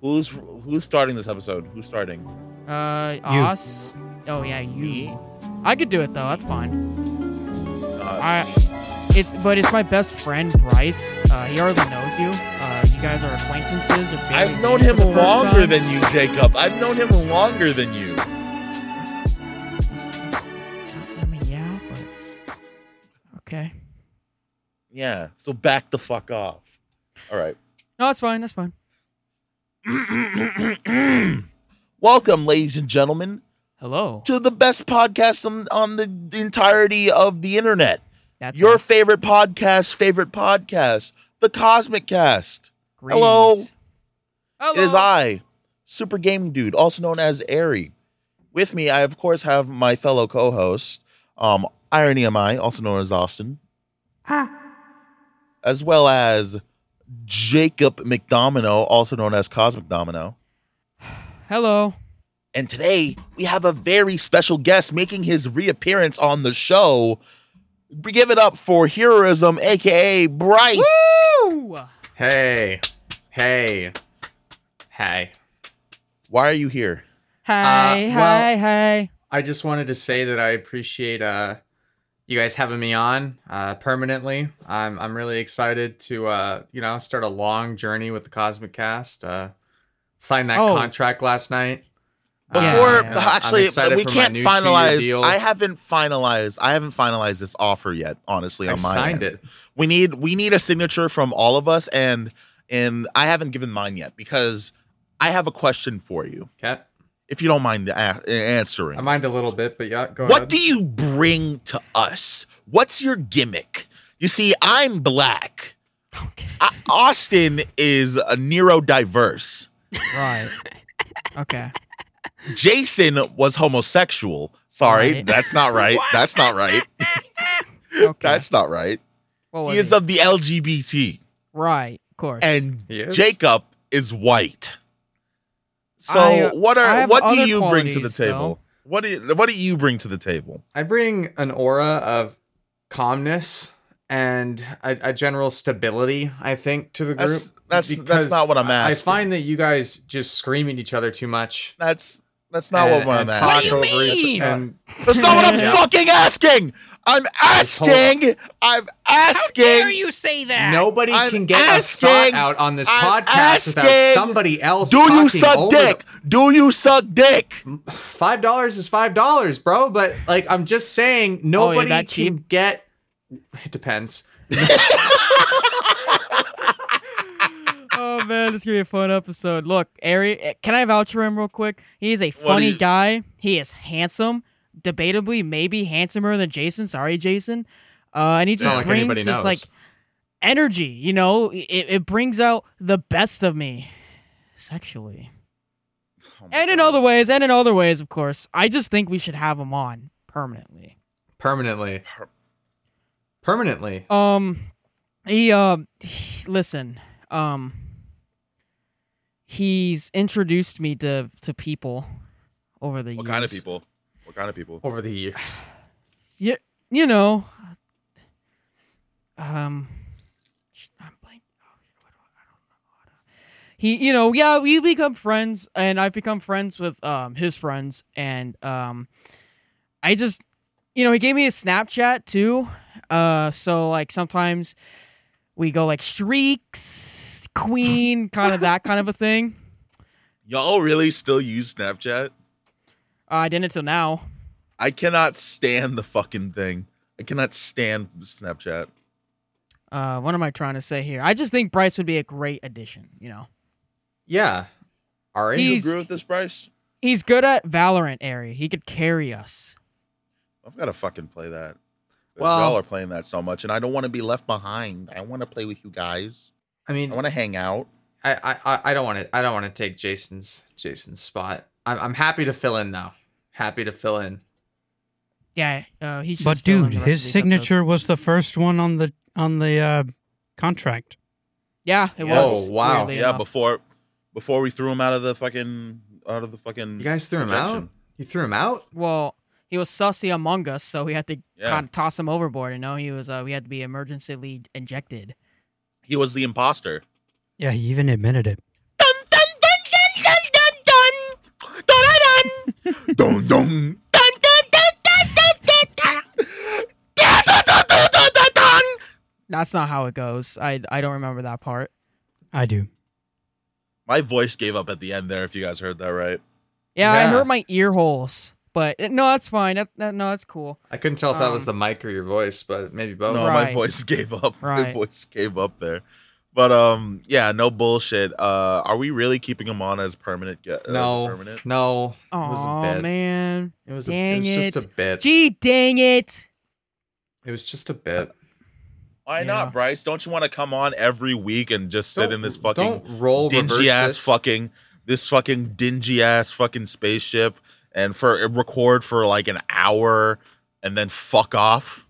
Who's who's starting this episode? Who's starting? Uh, You. us. Oh yeah, you. Me? I could do it though. That's fine. Uh, I. It's but it's my best friend Bryce. Uh, he already knows you. Uh, you guys are acquaintances. Or barely I've known him for the first longer time. than you, Jacob. I've known him longer than you. I mean, yeah, but okay. Yeah. So back the fuck off. All right. No, that's fine. That's fine. Welcome, ladies and gentlemen, Hello. to the best podcast on, on the entirety of the internet. That's Your us. favorite podcast, favorite podcast, the Cosmic Cast. Hello. Hello. It is I, Super Gaming Dude, also known as Airy. With me, I of course have my fellow co-host, um, Irony Am I, also known as Austin, Ah. as well as Jacob McDomino, also known as Cosmic Domino. Hello. And today we have a very special guest making his reappearance on the show. Give it up for Heroism, aka Bryce. Woo! Hey, hey, hey. Why are you here? Hey, Uh, well- hey, hey. I just wanted to say that I appreciate uh, you guys having me on uh, permanently. I'm I'm really excited to uh, you know start a long journey with the Cosmic Cast. Uh, signed that Oh. contract last night. Before yeah, yeah. Actually, we can't finalize. I haven't finalized. I haven't finalized this offer yet. Honestly, I on my signed end. it. We need we need a signature from all of us, and and I haven't given mine yet because I have a question for you, Cat. If you don't mind a- answering. I mind a little bit, but yeah, go what ahead. do you bring to us? What's your gimmick? You see, I'm black. Okay. I- Austin is a neurodiverse. Right. Okay. Jason was homosexual. Sorry, Right. that's not right. That's not right. Okay. That's not right. What was He is he? of the LGBT, right. Of course. and He is? Jacob is white. So, I, uh, what are what do you bring to the qualities, table? What do you, what do you bring to the table? I bring an aura of calmness and a, a general stability, I think, to the group. That's that's that's because not what I'm I- asking. I find that you guys just scream at each other too much. that's that's not and- what I'm asking. talk do you mean? and- That's not what I'm Yeah. fucking asking. I'm asking. I'm asking. How dare you say that? Nobody I'm can get asking- a thought out on this I'm podcast without somebody else. Do you suck over dick? Do you suck dick? Five dollars is five dollars, bro. But like, I'm just saying, oh, nobody that can cheap? get. It depends. Oh man, this is gonna be a fun episode. Look, Ari, can I vouch for him real quick? He's a funny you- guy. He is handsome, debatably maybe handsomer than Jason. Sorry, Jason. Uh, and he It's just not like brings anybody this knows. like energy. You know, it, it brings out the best of me, sexually, Oh my and in other ways, and in other ways, of course. I just think we should have him on permanently. Permanently. Per- Permanently. Um, he uh, he- listen, um, he's introduced me to to people over the What years. What kind of people? What kind of people? Over the years. You, you know, um, I'm blank. oh, what do I- I don't know how to- He, you know, yeah, we become friends, and I've become friends with um his friends, and um, I just, you know, he gave me a Snapchat too, uh, so like sometimes we go like streaks, queen, kind of that kind of a thing. Y'all really still use Snapchat? Uh, I didn't until now. I cannot stand the fucking thing. I cannot stand Snapchat. Uh, what am I trying to say here? I just think Bryce would be a great addition. You know. Yeah. Ari. You agree with this, Bryce? He's good at Valorant area. He could carry us. I've got to fucking play that. Well- y'all are playing that so much, and I don't want to be left behind. I want to play with you guys. I mean, I want to hang out. I, I, I- I don't want to. I don't want to take Jason's Jason's spot. I'm, I'm happy to fill in though. Happy to fill in. Yeah, uh, he. But just fill in dude, his of these signature was the first one on the on the uh, contract. Yeah, it Yeah. was. Oh, wow. yeah, enough. before before we threw him out of the fucking out of the fucking. You guys threw him out. projection. You threw him out. Well, he was sussy among us, so we had to Yeah. kind of toss him overboard. You know, he was. Uh, we had to be emergency injected. He was the imposter. Yeah, he even admitted it. Dun dun dun dun dun dun dun dun dun dun. That's not how it goes. I I don't remember that part. I do. My voice gave up at the end there. If you guys heard that right. Yeah, yeah. I hurt my ear holes but uh, no, that's fine. That, that, no, that's cool. I couldn't tell if that was Um, the mic or your voice, but maybe both. No, my voice gave up. My voice gave up there. But um, yeah, no bullshit. Uh, are we really keeping him on as permanent? Get uh, no, permanent. no. it was a Oh bit. man, It was, a, Dang it was just a bit. gee, dang it! It was just a bit. Why Yeah. not, Bryce? Don't you want to come on every week and just sit Don't- in this fucking don't roll dingy ass this. fucking this fucking dingy ass fucking spaceship and for record for like an hour and then fuck off?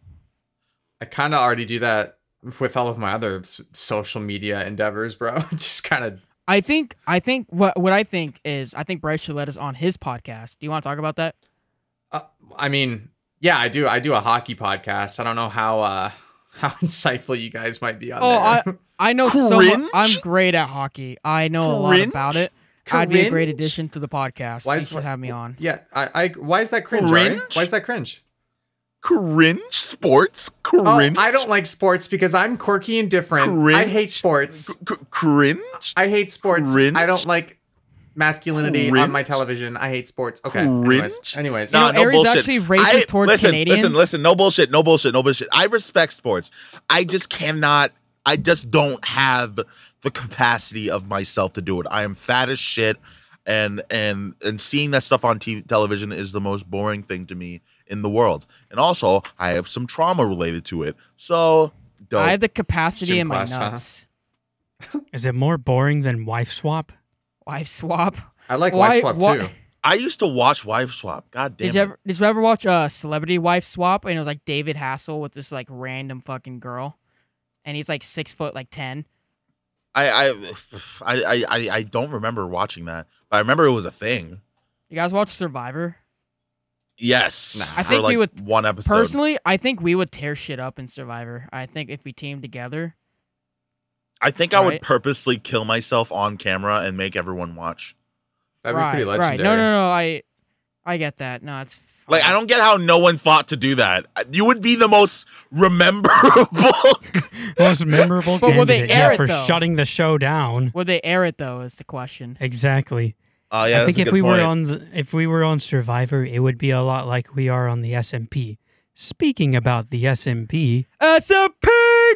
I kind of already do that with all of my other s- social media endeavors, bro. just kind of. I think I think what what I think is I think Bryce should let us on his podcast. Do you want to talk about that? Uh, I mean, yeah, I do. I do a hockey podcast. I don't know how uh how insightful you guys might be on Oh, I there. I know so much. I'm great at hockey. I know a lot about it. I'd be a great addition to the podcast. Why you is should what- have me on. yeah, I, I. Why is that cringe? Ari? Cringe? Why is that cringe? Cringe sports? Oh, Cringe? I don't like sports because I'm quirky and different. Cringe? I hate sports. C- cringe? I hate sports. Cringe? I don't like masculinity on my television. I hate sports. Okay. Anyways, Cringe? anyways You know, no Aries bullshit. actually racist I- towards listen, Canadians. Listen, listen, no bullshit, no bullshit, no bullshit. I respect sports. I just cannot. I just don't have the capacity of myself to do it. I am fat as shit, and and and seeing that stuff on TV, television is the most boring thing to me in the world. And also, I have some trauma related to it. So, dope. I have the capacity Gym in my class, huh? nuts. Is it more boring than wife swap? Wife swap. I like Why- Wife Swap why- too. I used to watch Wife Swap. God damn Did you it. ever did you ever watch a uh, celebrity wife swap? And it was like David Hassel with this like random fucking girl, and he's like six foot like ten. I, I I I I don't remember watching that, but I remember it was a thing. You guys watch Survivor? Yes, Nah. I for, think we would- one episode. Personally, I think we would tear shit up in Survivor. I think if we teamed together. I think I would purposely kill myself on camera and make everyone watch. That'd right, be pretty right. No, no, no. I, I get that. No, it's Like I don't get how no one thought to do that. You would be the most rememberable. Most memorable But will they air yeah, it, for though? shutting the show down. Would they air it though? Is the question. Exactly. Oh yeah, I think if good we were on the if we were on Survivor, it would be a lot like we are on the SMP. Speaking about the SMP, SMP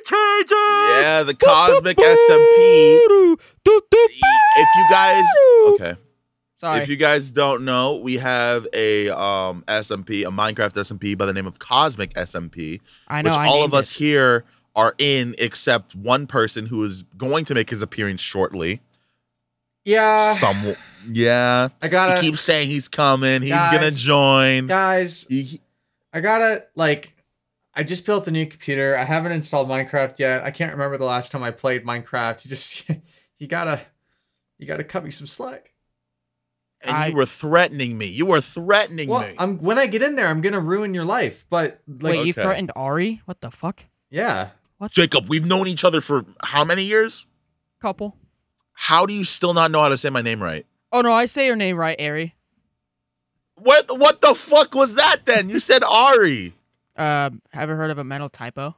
changes. yeah, the cosmic SMP. If you guys, okay, Sorry. if you guys don't know, we have a um SMP, a Minecraft SMP by the name of Cosmic SMP, I know. which I all of us it. here are in, except one person who is going to make his appearance shortly. Yeah. Some, yeah. I gotta. he keeps saying he's coming. He's gonna join. guys, He- I gotta like. I just built a new computer. I haven't installed Minecraft yet. I can't remember the last time I played Minecraft. You just, you gotta, you gotta cut me some slack. And I- you were threatening me. You were threatening Well, me. I'm when I get in there, I'm gonna ruin your life. But like, Wait, you threatened Ari? What the fuck? yeah, What? Jacob, we've known each other for how many years? Couple. How do you still not know how to say my name right? Oh no, I say your name right, Ari. What what the fuck was that then? You said Ari. Um, have you heard of a mental typo?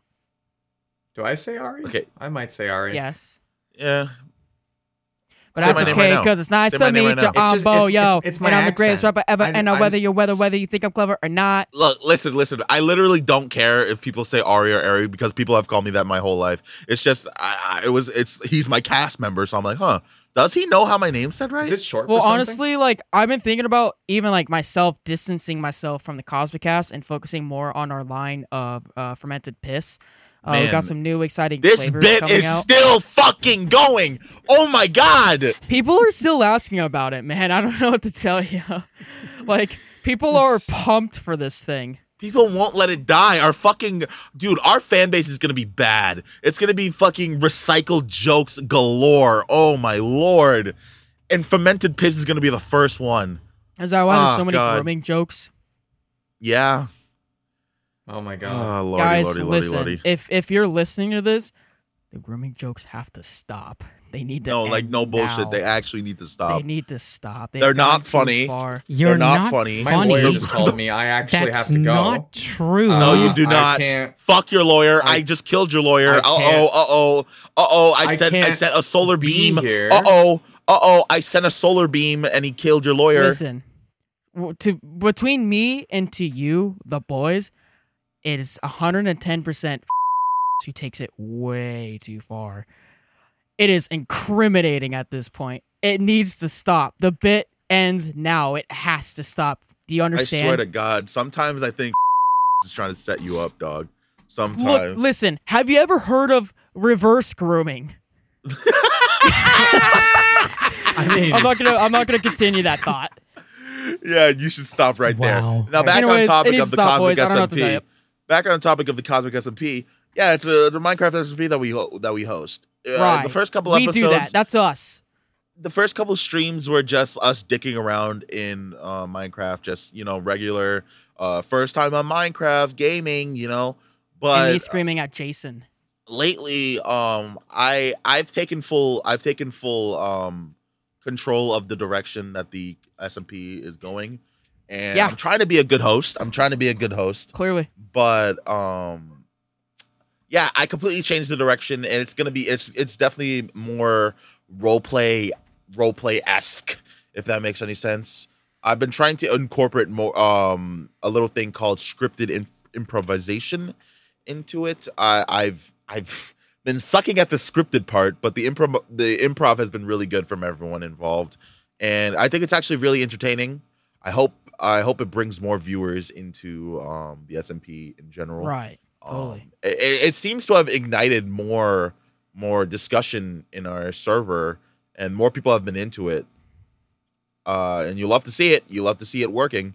do I say Ari? Okay. I might say Ari. Yes. Yeah. But Say that's my name okay right because it's nice Say to meet right you, now. It's um, just- Bo, it's- yo. it's- it's my and I'm the greatest rapper ever. I- and uh, I- whether you're whether whether you think I'm clever or not. Look, listen, listen. I literally don't care if people say Ari or Ari because people have called me that my whole life. It's just I, I it was it's he's my cast member, so I'm like, huh? Does he know how my name's said right? Is it short? Well, for honestly, like I've been thinking about even like myself distancing myself from the Cosmic Cast and focusing more on our line of uh, fermented piss. Uh, we got some new exciting this bit is out. still fucking going. Oh my god. People are still asking about it, man. I don't know what to tell you. like people are pumped for this thing. People won't let it die. Our fucking dude, our fan base is gonna be bad. It's gonna be fucking recycled jokes galore. Oh my lord. And fermented piss is gonna be the first one. Is that why there's Oh, so many God. grooming jokes? Yeah. Oh my god. Oh lordy, Guys, lordy, lordy, listen. lordy. If if you're listening to this, the grooming jokes have to stop. They need to No, like no bullshit. now. They actually need to stop. They need to stop. They've They're not funny. far. You're not funny. My lawyer just called me. I actually That's have to go. not true. Uh, no, you do not. can't- Fuck your lawyer. I, I- just killed your lawyer. Uh oh. Uh oh. Uh oh. I I sent. I sent a solar beam. here. Uh oh. Uh oh. I sent a solar beam and he killed your lawyer. Listen, to between me and to you, the boys, it is 110 percent who takes it way too far. It is incriminating at this point. It needs to stop. The bit ends now. It has to stop. Do you understand? I swear to God. Sometimes I think is trying to set you up, dog. Sometimes. Look, listen. Have you ever heard of reverse grooming? I mean, I'm not gonna. I'm not gonna continue that thought. yeah, you should stop right Wow. there. Now back Anyways, on topic of the stop, cosmic boys. I don't know what to SMP. Back on the topic of the cosmic SMP. Yeah, it's a the Minecraft SMP that we ho- that we host. Uh, right. The first couple we episodes. do that. That's us. the first couple streams were just us dicking around in uh, Minecraft, just you know, regular uh, first time on Minecraft gaming, you know. and me But screaming at Jason. lately, um, I I've taken full I've taken full um control of the direction that the SMP is going, and Yeah. I'm trying to be a good host. I'm trying to be a good host, Clearly. but um, yeah, I completely changed the direction, and it's gonna be it's it's definitely more role play role play esque, if that makes any sense. I've been trying to incorporate more um a little thing called scripted in- improvisation into it. I, I've I've been sucking at the scripted part, but the improv the improv has been really good from everyone involved, and I think it's actually really entertaining. I hope I hope it brings more viewers into um the SMP in general. Right. Um, Totally. it, it seems to have ignited more more discussion in our server, and more people have been into it. Uh, and you love to see it. You love to see it working,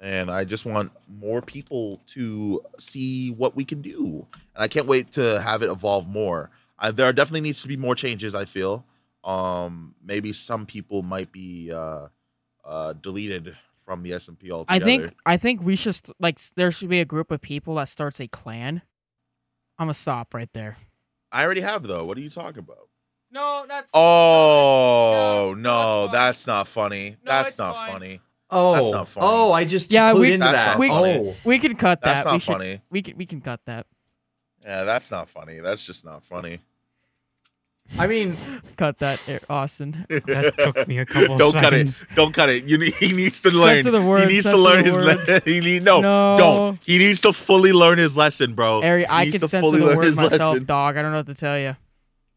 and I just want more people to see what we can do. And I can't wait to have it evolve more. Uh, there definitely needs to be more changes. I feel. Um, maybe some people might be uh, uh, deleted from the SMP altogether. I think I think we should st- like there should be a group of people that starts a clan. I'm gonna stop right there. I already have though. What are you talking about? No, that's Oh No, no, no, it's that's not funny. No, that's not fine. funny. oh, not funny. oh, I just Yeah, we- into that. not funny. Oh, we can cut that. That's that. not we should, funny. We can we can cut that. Yeah, that's not funny. That's just not funny. I mean, Cut that, Er- Austin. That took me a couple Don't cut it. Don't cut it. You need, he needs to learn. Sense of the word, he needs to sense of learn his word. lesson. he need no, No. don't. He needs to fully learn his lesson, bro. Ari, He I needs can to censor fully the learn word his myself, lesson. dog. I don't know what to tell you.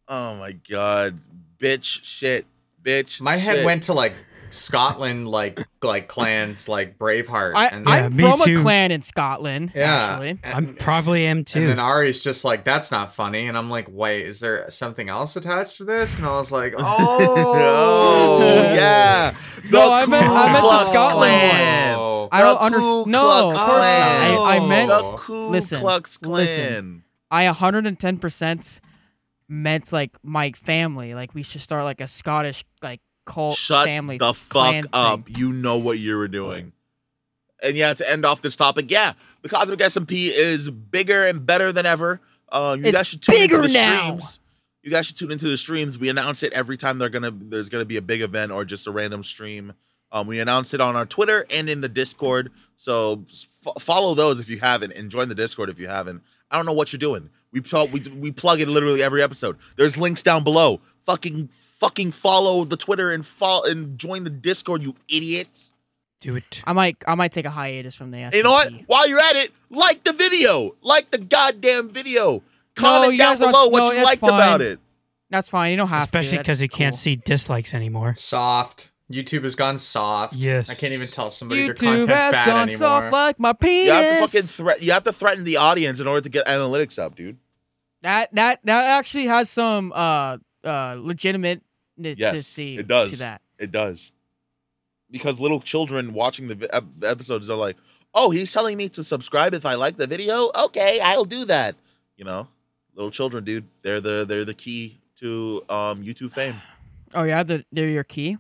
Oh my god, bitch, shit, bitch. my head went to like Scotland, like like clans, like Braveheart. I, and Yeah, I'm me from too. a clan in Scotland. yeah, Actually, and, I probably am too. and too. then Ari's just like, "That's not funny," and I'm like, "Wait, is there something else attached to this?" And I was like, "Oh, Oh yeah, the No, I meant- I Ku meant the Scotland Klan. Oh. I don't understand. No, of course not. I, I meant The Ku listen, Klux listen. I 110% meant like my family. Like we should start like a Scottish like cult Shut family. the fuck up. thing. You know what you were doing. And yeah, to end off this topic, yeah, the Cosmic SMP is bigger and better than ever. Uh, you It's guys should tune into bigger the now. streams. You guys should tune into the streams. We announce it every time they're gonna there's gonna be a big event or just a random stream. Um, we announce it on our Twitter and in the Discord. So f- follow those if you haven't, and join the Discord if you haven't. I don't know what you're doing. We talk, we we plug it literally every episode. There's links down below. Fucking fucking follow the Twitter and follow and join the Discord, you idiots. Do it. I might I might take a hiatus from the. You know what? While you're at it, like the video. Like the goddamn video. Comment you down below what no, you liked fine. about it. That's fine. You don't have to. Especially because you That's can't see dislikes anymore. soft." YouTube has gone soft. Yes. I can't even tell somebody their YouTube content's has bad gone anymore. soft like my penis. You have to fucking threat. You have to threaten the audience in order to get analytics up, dude. that that that actually has some uh uh legitimate to see it does. to that. It does. Because little children watching the ep- episodes are like, "Oh, he's telling me to subscribe if I like the video. Okay, I'll do that." You know, little children, dude. They're the they're the key to um YouTube fame. Oh yeah, the, they're your key.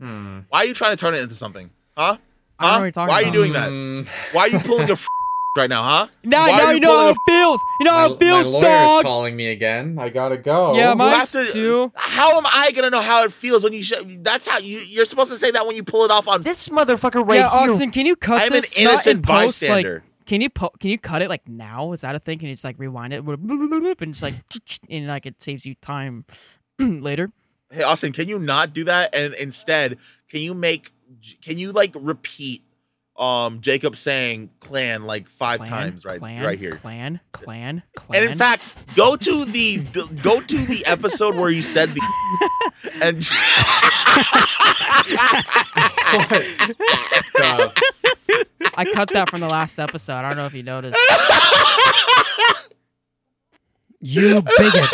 Hmm. Why are you trying to turn it into something? Huh? I don't know Huh? what you're talking Why are you about. doing that? Mm, Why are you pulling a f- right now, huh? Now, Why now are you know how it feels. You know my, how it feels, my lawyer's dog. calling me again. I gotta go. Yeah, You mine have to- too. How am I gonna know how it feels when you? Sh- that's how you. You're supposed to say that when you pull it off on. This motherfucker right yeah, here. Austin, can you cut I'm an this? Not in innocent post, like, bystander. can you po- can you cut it like now? Is that a thing? Can you just like rewind it and just like and like it saves you time later? Hey Austin, can you not do that? And instead, can you make? Can you like repeat? Um, Jacob saying "clan" like five Clan, times right, clan, right here. Clan, clan, clan. And in fact, go to the, the go to the episode where you said the and I cut that from the last episode. I don't know if you noticed. You bigot.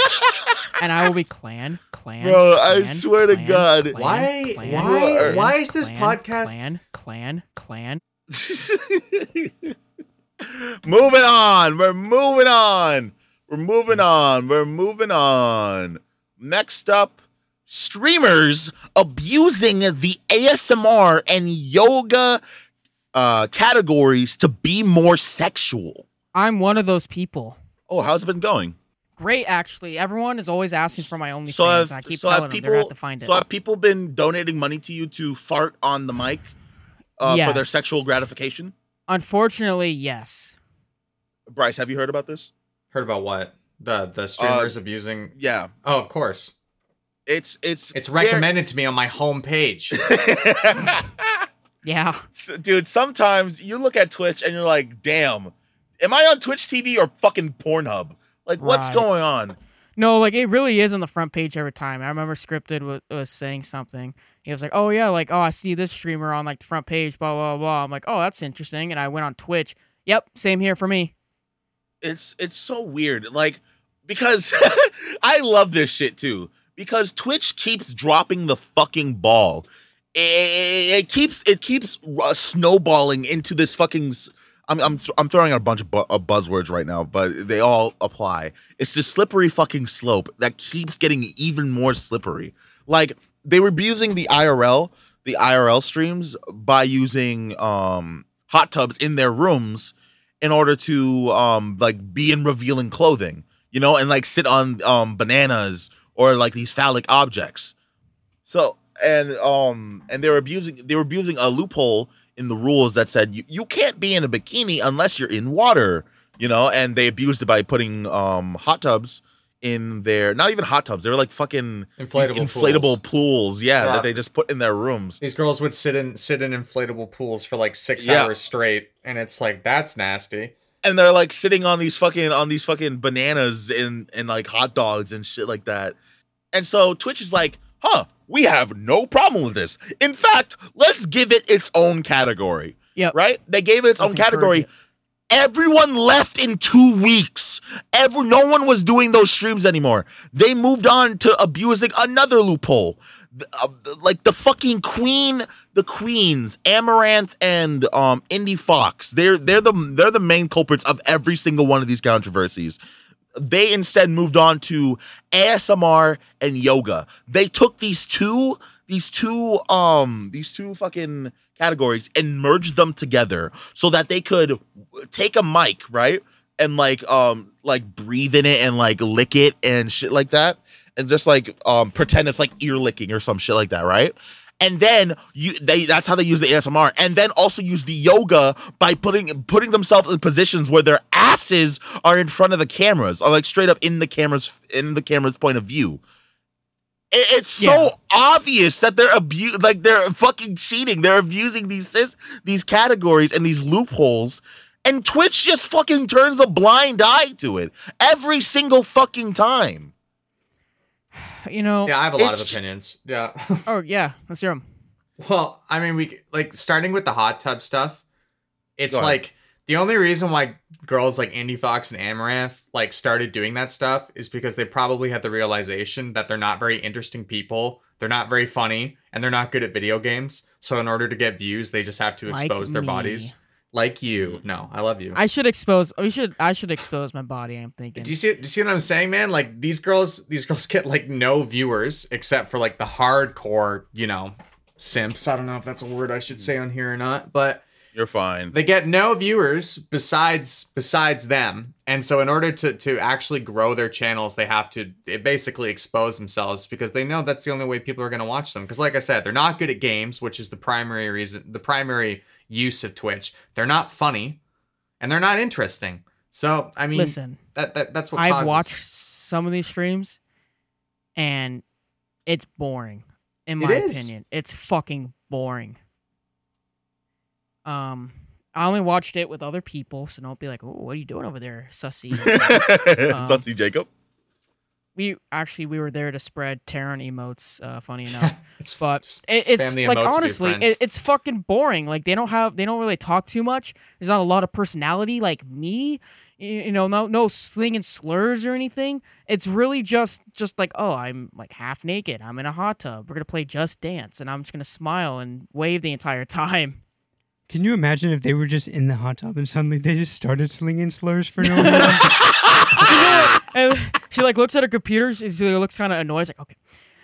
And I will be clan, clan. Bro, I clan, swear to God. clan, Why- clan, why- clan, why is this clan, podcast- Clan, clan, clan. moving on. We're moving on. We're moving on. We're moving on. Next up, streamers abusing the ASMR and yoga uh, categories to be more sexual. I'm one of those people. Oh, how's it been going? Great, actually. Everyone is always asking for my OnlyFans. So have, and I keep so telling have them people, they're to find it. so have people been donating money to you to fart on the mic uh, for their sexual gratification? Unfortunately, yes. Bryce, have you heard about this? Heard about what? The the streamers abusing. Yeah, Oh, of course. it's it's It's very- recommended to me on my homepage. Yeah. S- dude sometimes you look at twitch and you're like damn am i on twitch tv or fucking pornhub like what's going on No, like it really is on the front page every time. I remember Scripted was, was saying something. He was like, "Oh yeah, like oh I see this streamer on like the front page, blah blah blah." I'm like, "Oh, that's interesting." And I went on Twitch. Yep, same here for me. it's it's so weird like because i love this shit too because twitch keeps dropping the fucking ball it, it keeps it keeps uh, snowballing into this fucking I'm, I'm, I'm throwing out a bunch of, bu- of buzzwords right now, but they all apply. It's this slippery fucking slope that keeps getting even more slippery. Like they were abusing the IRL, the IRL streams by using um, hot tubs in their rooms in order to um, like be in revealing clothing, you know, and like sit on um, bananas or like these phallic objects. So and um and they were abusing they were abusing a loophole in the rules that said you, you can't be in a bikini unless you're in water, you know, and they abused it by putting um hot tubs in their not even hot tubs, they were like fucking Inflatable inflatable pools. pools, yeah, Yeah. that they just put in their rooms. These girls would sit in sit in inflatable pools for like six Yeah. hours straight, and it's like that's nasty. And they're like sitting on these fucking on these fucking bananas and and like hot dogs and shit like that. And so Twitch is like, huh, we have no problem with this. In fact, let's give it its own category. Yeah. Right? They gave it its own category. Everyone left in two weeks. Every no one was doing those streams anymore. They moved on to abusing another loophole. Uh, like the fucking queen, the queens, Amouranth and um Indiefoxx. They're they're the they're the main culprits of every single one of these controversies. They instead moved on to ASMR and yoga. They took these two these two um these two fucking categories and merged them together so that they could take a mic, right? And like um like breathe in it and like lick it and shit like that. And just like um pretend it's like ear licking or some shit like that, right? And then you they that's how they use the ASMR. And then also use the yoga by putting putting themselves in positions where their asses are in front of the cameras, or like straight up in the cameras in the camera's point of view. It- it's Yeah. so obvious that they're abu- like they're fucking cheating. They're abusing these these categories and these loopholes. And Twitch just fucking turns a blind eye to it every single fucking time. You know. Yeah, I have a lot of opinions. Yeah. Oh yeah, let's hear them. Well, I mean, we like starting with the hot tub stuff. It's Go ahead. like the only reason why girls like Indiefoxx and Amouranth like started doing that stuff is because they probably had the realization that they're not very interesting people, they're not very funny, and they're not good at video games. So in order to get views, they just have to Like expose their me. bodies. Like you. Mm. No, I love you. I should expose. We should. I should expose my body. I'm thinking. Do you see? Do you see what I'm saying, man? Like these girls, these girls get like no viewers except for like the hardcore, you know, simps. I don't know if that's a word I should say on here or not, but You're fine. they get no viewers besides besides them and so in order to to actually grow their channels they have to basically expose themselves because they know that's the only way people are going to watch them because like i said they're not good at games which is the primary reason the primary use of twitch they're not funny and they're not interesting so i mean Listen, that, that that's what I've causes- watched some of these streams, and it's boring. In my is. opinion, it's fucking boring. Um, I only watched it with other people, so don't be like, "Oh, what are you doing over there, sussy?" Um, Sussy Jacob. We actually we were there to spread Terran emotes. Uh, funny enough. it's but it, it's like honestly it, it's fucking boring. Like they don't have they don't really talk too much. There's not a lot of personality like me you, you know no no slinging slurs or anything. It's really just just like oh i'm like half naked. I'm in a hot tub. We're gonna play just dance and i'm just gonna smile and wave the entire time Can you imagine if they were just in the hot tub and suddenly they just started slinging slurs for no reason? and she like looks at her computer she she looks kind of annoyed she's like okay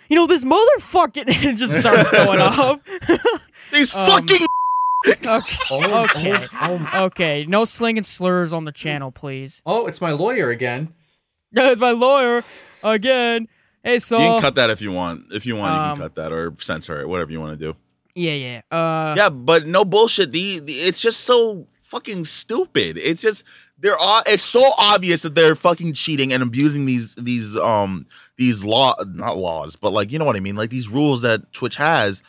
you know this motherfucking and just starts going off These um, fucking. okay Oh, okay. oh, oh, okay no slinging slurs on the channel please oh, it's my lawyer again Yeah, It's my lawyer again. Hey, so You can cut that if you want. If you want, you Um, can cut that or censor it, whatever you want to do. Yeah, yeah. Uh, yeah, but no bullshit. The, the it's just so fucking stupid. It's just they're all. It's so obvious that they're fucking cheating and abusing these these um these law not laws, but like you know what I mean, like these rules that Twitch has,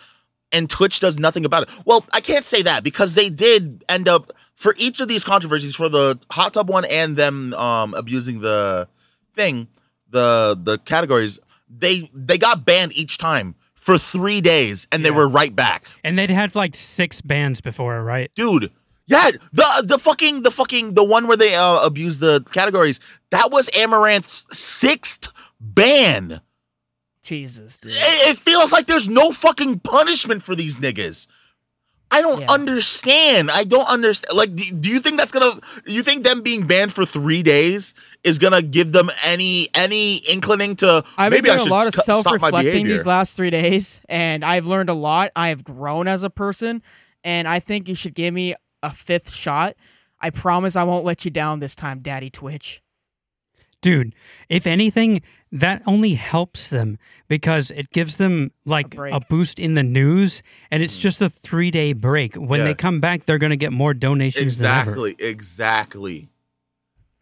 and Twitch does nothing about it. Well, I can't say that because they did end up for each of these controversies for the hot tub one and them um abusing the thing, the the categories. They they got banned each time for three days, and they were right back and they'd had like six bands before, right? dude. Yeah, the the fucking the fucking the one where they uh, abuse the categories. That was Amouranth's sixth ban. Jesus, dude. It, it feels like there's no fucking punishment for these niggas. I don't Yeah. understand. I don't understand. Like, do, do you think that's gonna? You think them being banned for three days is gonna give them any any inclining to I've been maybe I doing a lot of sc- self-reflecting these last three days, and I've learned a lot. I have grown as a person, and I think you should give me a fifth shot. I promise I won't let you down this time, Daddy Twitch. Dude, if anything, that only helps them because it gives them like a, break. boost in the news and it's just a three day break. When Yeah. they come back, they're going to get more donations than ever. Exactly, exactly.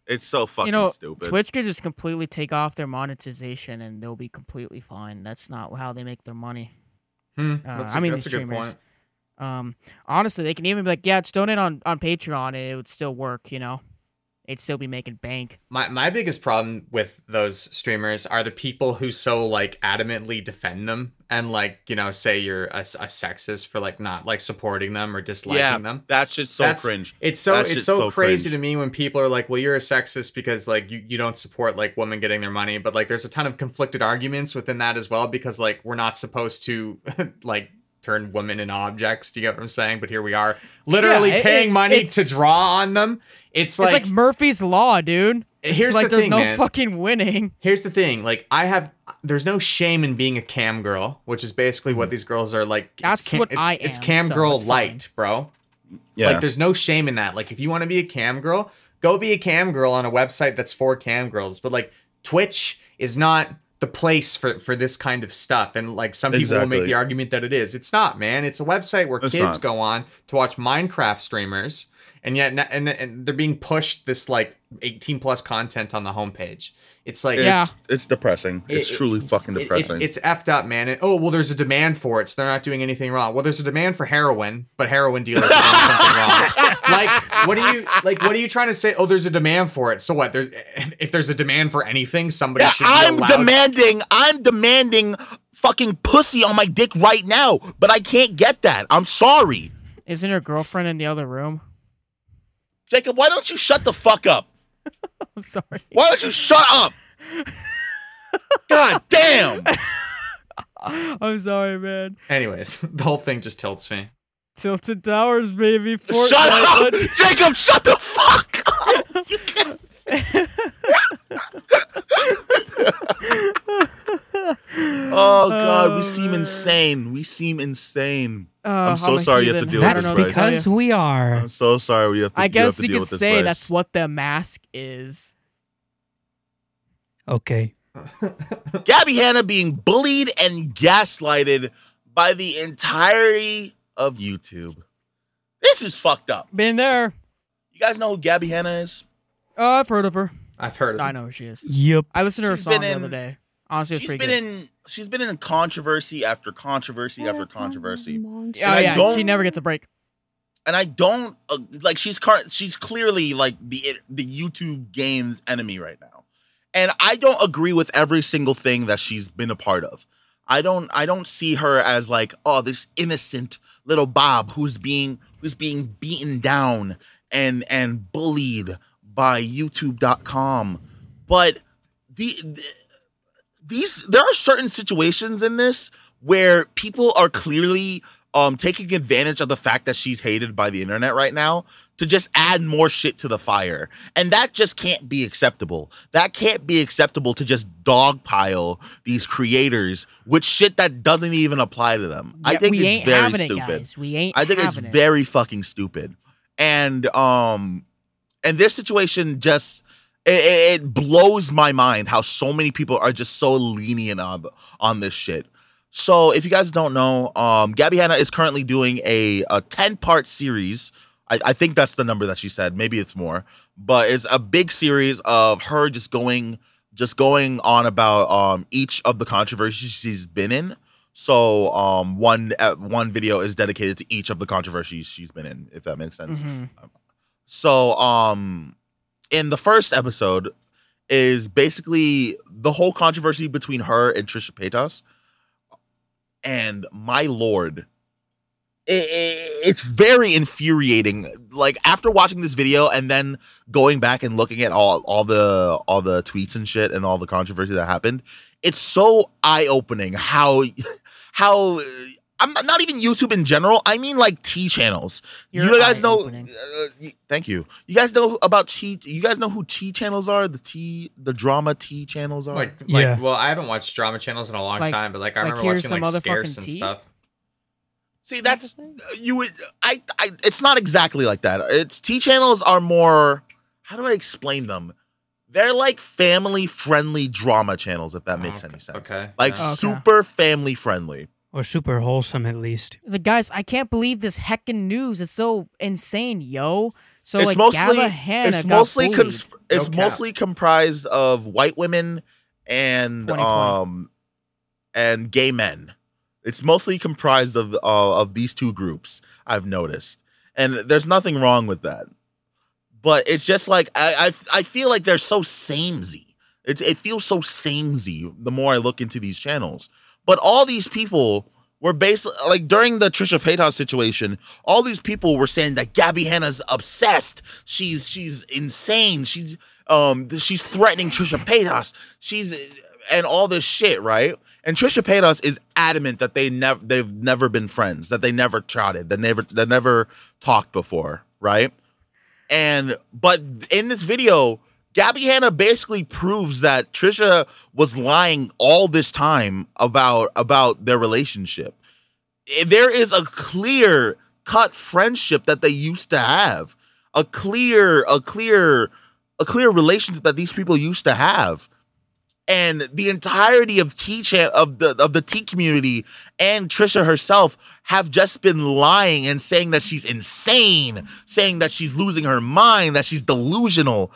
It's so fucking you know, stupid. Twitch could just completely take off their monetization, and they'll be completely fine. That's not how they make their money. Hmm, Uh, that's I a- mean, that's a good streamers. point. Um, honestly, they can even be like, "Yeah, just donate on on Patreon, and it would still work." You know, they'd still be making bank. My my biggest problem with those streamers are the people who so like adamantly defend them and like you know say you're a, a sexist for like not like supporting them or disliking yeah, them. that shit's so That's- cringe. It's so That it's so, so crazy cringe. to me when people are like, "Well, you're a sexist because like you, you don't support like women getting their money," but like there's a ton of conflicted arguments within that as well because like we're not supposed to like turn women into objects. Do you get what I'm saying? But here we are, literally it- paying it- money to draw on them. It's It's like, like, Murphy's Law, dude. It's Here's like the there's thing, no man. fucking winning. Here's the thing, like I have, there's no shame in being a cam girl, which is basically what hmm. these girls are like. it's. That's cam, what it's, I It's cam so girl light, bro. Yeah, Like there's no shame in that. Like if you want to be a cam girl, go be a cam girl on a website that's for cam girls. But like Twitch is not the place for for this kind of stuff. And like some people will make the argument that it is. It's not, man. It's a website where It's kids not. go on to watch Minecraft streamers. And yet, and, and they're being pushed this like 18 plus content on the homepage. It's like, it's, Yeah. it's depressing. It's it- truly fucking it- depressing. It's, it's effed up, man. And, oh well, there's a demand for it, so they're not doing anything wrong. Well, there's a demand for heroin, but heroin dealers are doing something wrong. Like, what are you like? What are you trying to say? Oh, there's a demand for it. So what? There's if there's a demand for anything, somebody yeah, should be I'm allowed. demanding. I'm demanding fucking pussy on my dick right now, but I can't get that. I'm sorry, Isn't her girlfriend in the other room? Jacob. Why don't you shut the fuck up? I'm sorry. Why don't you shut up? God damn! I'm sorry, man. Anyways, the whole thing just tilts me. Tilted Towers, baby. Fortnite. shut up, Jacob. Shut the fuck up. You can't. Oh god, we Oh, seem insane. We seem insane. Uh, I'm so a sorry you have to deal with I That's don't this, know what to tell because you. we are. I'm so sorry we have to. I guess to you could say Bryce. that's what the mask is. Okay. Gabby Hanna being bullied and gaslighted by the entirety of YouTube. This is fucked up. Been there. You guys know who Gabby Hanna is? Oh, I've heard of her. I've heard of her. I know who she is. Yep. I listened to her She's song the in- other day. Honestly, it's She's pretty been good. in she's been in controversy after controversy after controversy. oh and I yeah, she never gets a break. and I don't uh, like she's car- she's clearly like the the YouTube game's enemy right now. And I don't agree with every single thing that she's been a part of. I don't I don't see her as like oh this innocent little Bob who's being who's being beaten down and and bullied by youtube.com. But the, the these there are certain situations in this where people are clearly um taking advantage of the fact that she's hated by the internet right now to just add more shit to the fire. And that just can't be acceptable. That can't be acceptable to just dogpile these creators with shit that doesn't even apply to them. I think it's very stupid. it, guys. We ain't. I think it's it. very fucking stupid. And um and this situation just it, it blows my mind how so many people are just so lenient on on this shit. So if you guys don't know, um Gabby Hanna is currently doing a a 10 part series. I, I think that's the number that she said. Maybe it's more, but it's a big series of her just going just going on about um each of the controversies she's been in. So um one uh, one video is dedicated to each of the controversies she's been in, if that makes sense. Mhm. So um in the first episode is basically the whole controversy between her and Trisha Paytas. And my lord, i- i- it's very infuriating. Like after watching this video and then going back and looking at all all the all the tweets and shit and all the controversy that happened, it's so eye opening how how I'm not, not even YouTube in general. I mean like tea channels. You're you guys know. Uh, y- thank you. You guys know about tea. You guys know who tea channels are? The tea, the drama tea channels are. Like, like, Yeah. well, I haven't watched drama channels in a long Like- time, but like I like, remember here's watching like Scarce and tea? stuff. See, that's you would. I, I. It's not exactly like that. It's tea channels are more. How do I explain them? They're like family friendly drama channels, if that makes Oh, any sense. Okay. Like yeah. Okay. super family friendly. Or super wholesome, at least. The guys, I can't believe this heckin' news. It's so insane, yo. So it's like mostly Gabby Hanna it's got mostly bullied. consp- it's No mostly comprised of white women and um and gay men. It's mostly comprised of uh, of these two groups. I've noticed, and there's nothing wrong with that. But it's just like I I, I feel like they're so samey. It it feels so samey the more I look into these channels. But all these people were basically like during the Trisha Paytas situation, all these people were saying that Gabby Hanna's obsessed. She's she's insane. She's um she's threatening Trisha Paytas. She's and all this shit, right? And Trisha Paytas is adamant that they never they've never been friends, that they never chatted, that never they never talked before, right? And but in this video, Gabby Hanna basically proves that Trisha was lying all this time about about their relationship. Eh, There is a clear cut friendship that they used to have. A clear a clear a clear relationship that these people used to have. And the entirety of tea chan of the of the tea community and Trisha herself have just been lying and saying that she's insane, saying that she's losing her mind, that she's delusional.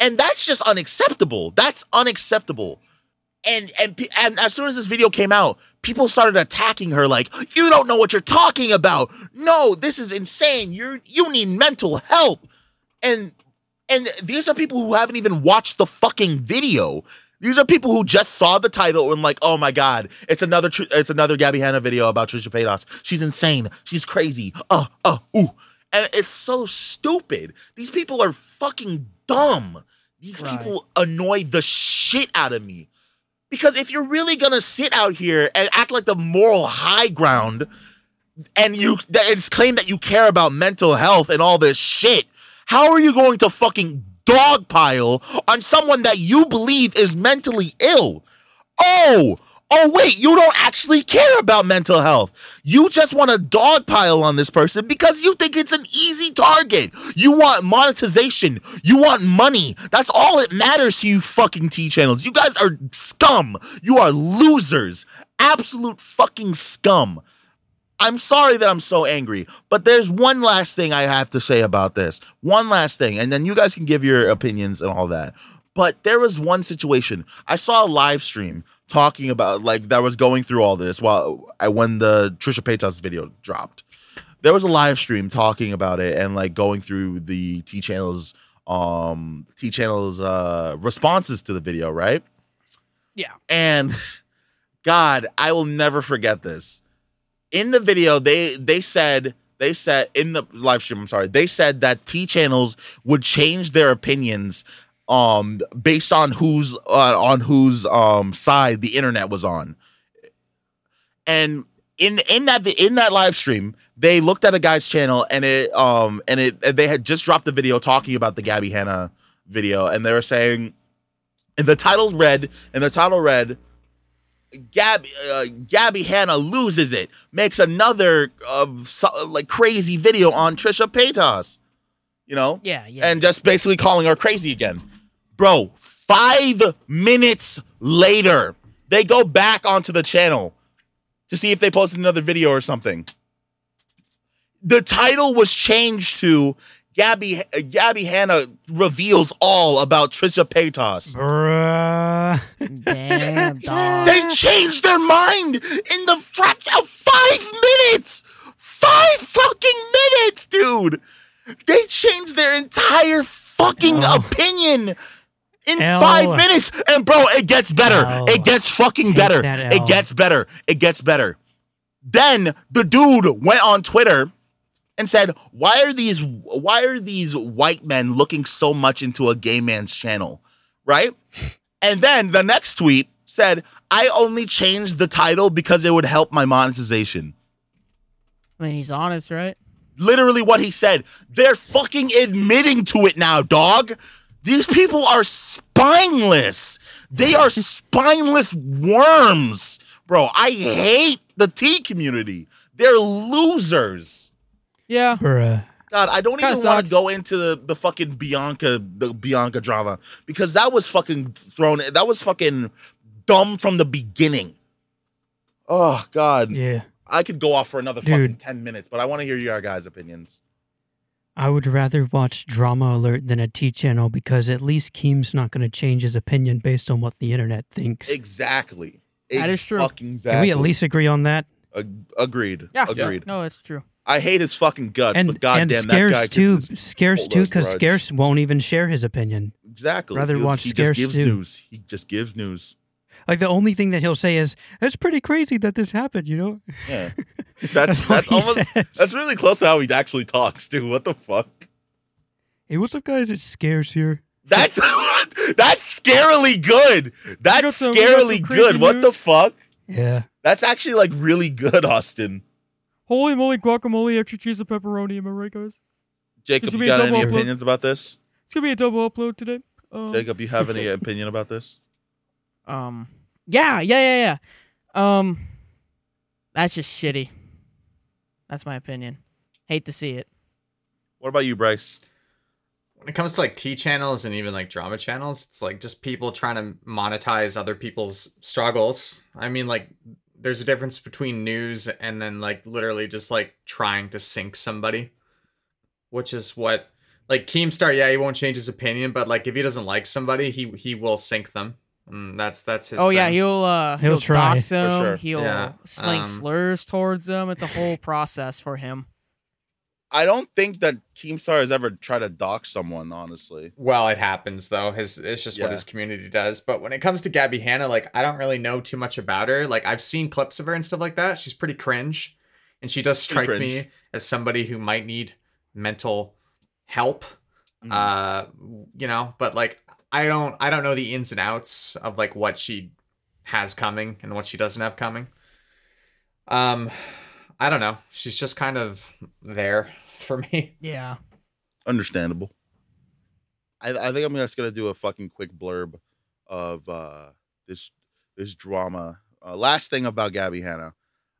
And that's just unacceptable. That's unacceptable. And and and as soon as this video came out, people started attacking her like, "You don't know what you're talking about. No, this is insane. You're you need mental help." And and these are people who haven't even watched the fucking video. These are people who just saw the title and like, oh my god, it's another Tr- it's another Gabby Hanna video about Trisha Paytas. She's insane. She's crazy. Uh, uh, ooh, and it's so stupid. These people are fucking dumb. These Right. people annoy the shit out of me. Because if you're really gonna sit out here and act like the moral high ground, and you that it's claimed that you care about mental health and all this shit, how are you going to fucking dogpile on someone that you believe is mentally ill? Oh, Oh wait, you don't actually care about mental health. You just want to dogpile on this person because you think it's an easy target. You want monetization. You want money. That's all it matters to you fucking tea channels. You guys are scum. You are losers. Absolute fucking scum. I'm sorry that I'm so angry, but there's one last thing I have to say about this. One last thing, and then you guys can give your opinions and all that. But there was one situation. I saw a live stream talking about like that was going through all this while I when the Trisha Paytas video dropped. There was a live stream talking about it and like going through the tea channels um tea channels uh responses to the video, right? Yeah. And God, I will never forget this. In the video, they they said they said in the live stream, I'm sorry, they said that tea channels would change their opinions um based on whose uh, on whose um side the internet was on. And in in that in that live stream, they looked at a guy's channel and it um and it and they had just dropped the video talking about the Gabby Hanna video. And they were saying and the title read and the title read Gabby uh, Gabby Hanna loses it, makes another uh, so, like crazy video on Trisha Paytas, you know, Yeah, yeah. and just basically calling her crazy again, bro. Five minutes later, they go back onto the channel to see if they posted another video or something. The title was changed to Gabby uh, Gabby Hanna reveals all about Trisha Paytas. Bruh. Damn, dog. They changed their mind in the fraction of five minutes. Five fucking minutes, dude. They changed their entire fucking L. opinion in L. five minutes. And bro, it gets better. L. It gets fucking Take better. It gets better. It gets better. Then the dude went on Twitter and said, "Why are these why are these white men looking so much into a gay man's channel?" Right? And then the next tweet said, "I only changed the title because it would help my monetization." I mean, he's honest, right? Literally what he said. They're fucking admitting to it now, dog. These people are spineless. They are spineless worms. Bro, I hate the tea community. They're losers. Yeah. Bruh. God, I don't Kinda even want to go into the, the fucking Bianca the Bianca drama because that was fucking thrown. That was fucking dumb from the beginning. Oh God, Yeah. I could go off for another fucking ten minutes, but I want to hear your guys' opinions. I would rather watch Drama Alert than a tea channel because at least Keem's not going to change his opinion based on what the internet thinks. Exactly. That is true. Fucking Can we at least agree on that? Ag- agreed. Yeah. Agreed. No, it's true. I hate his fucking guts, and but goddamn, that Scarce guy too, could just Scarce too, because. Scarce won't even share his opinion. Exactly. rather he, watch he Scarce just gives too. news. He just gives news. Like the only thing that he'll say is, "It's pretty crazy that this happened," you know. Yeah. That's all that's almost says. that's really close to how he actually talks, dude. What the fuck? Hey, what's up, guys? It's Scarce here. That's that's scarily good. That's some- we got some scarily crazy good. What the fuck? Yeah. That's actually like really good, Austin. Holy moly, guacamole, extra cheese, and pepperoni. Am I right, guys? Jacob, you be a got any double upload. opinions about this? It's gonna be a double upload today. Um, Jacob, you have any opinion about this? Um. Yeah, yeah, yeah, yeah. Um. That's just shitty. That's my opinion. Hate to see it. What about you, Bryce? when it comes to like tea channels and even like drama channels, it's like just people trying to monetize other people's struggles. I mean, like, there's a difference between news and then like literally just like trying to sink somebody, which is what like Keemstar. Yeah, he won't change his opinion, but like if he doesn't like somebody, he he will sink them. And that's that's his. oh yeah, he'll uh He'll he'll, try. dox For him. sure. He'll Yeah, sling um, slurs towards them. It's a whole process for him. I don't think that Keemstar has ever tried to dox someone, honestly. Well, it happens though. His it's just what his community does. But when it comes to Gabby Hanna, like I don't really know too much about her. Like I've seen clips of her and stuff like that. She's pretty cringe, and she does strike me as somebody who might need mental help. Mhm. Uh, you know, but like I don't I don't know the ins and outs of like what she has coming and what she doesn't have coming. Um, I don't know. She's just kind of there for me. Yeah. Understandable. I, I think I'm just gonna do a fucking quick blurb of uh, this this drama Uh, last thing about Gabby Hanna,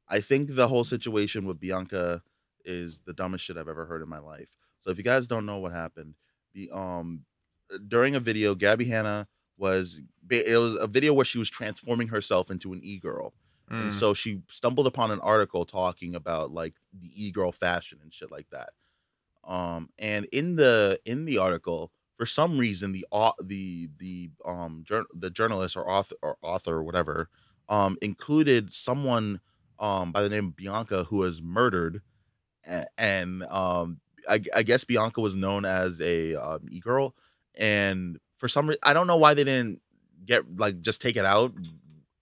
I think the whole situation with Bianca is the dumbest shit I've ever heard in my life. So if you guys don't know what happened, the um during a video, Gabby Hanna was it was a video where she was transforming herself into an e girl, and Mm. so she stumbled upon an article talking about like the e girl fashion and shit like that. Um, and in the in the article, for some reason, the au- the the um jour- the journalist or author or author or whatever um included someone um by the name of Bianca who was murdered, a- and um I, I guess Bianca was known as a um, e girl, and for some reason I don't know why they didn't get like just take it out.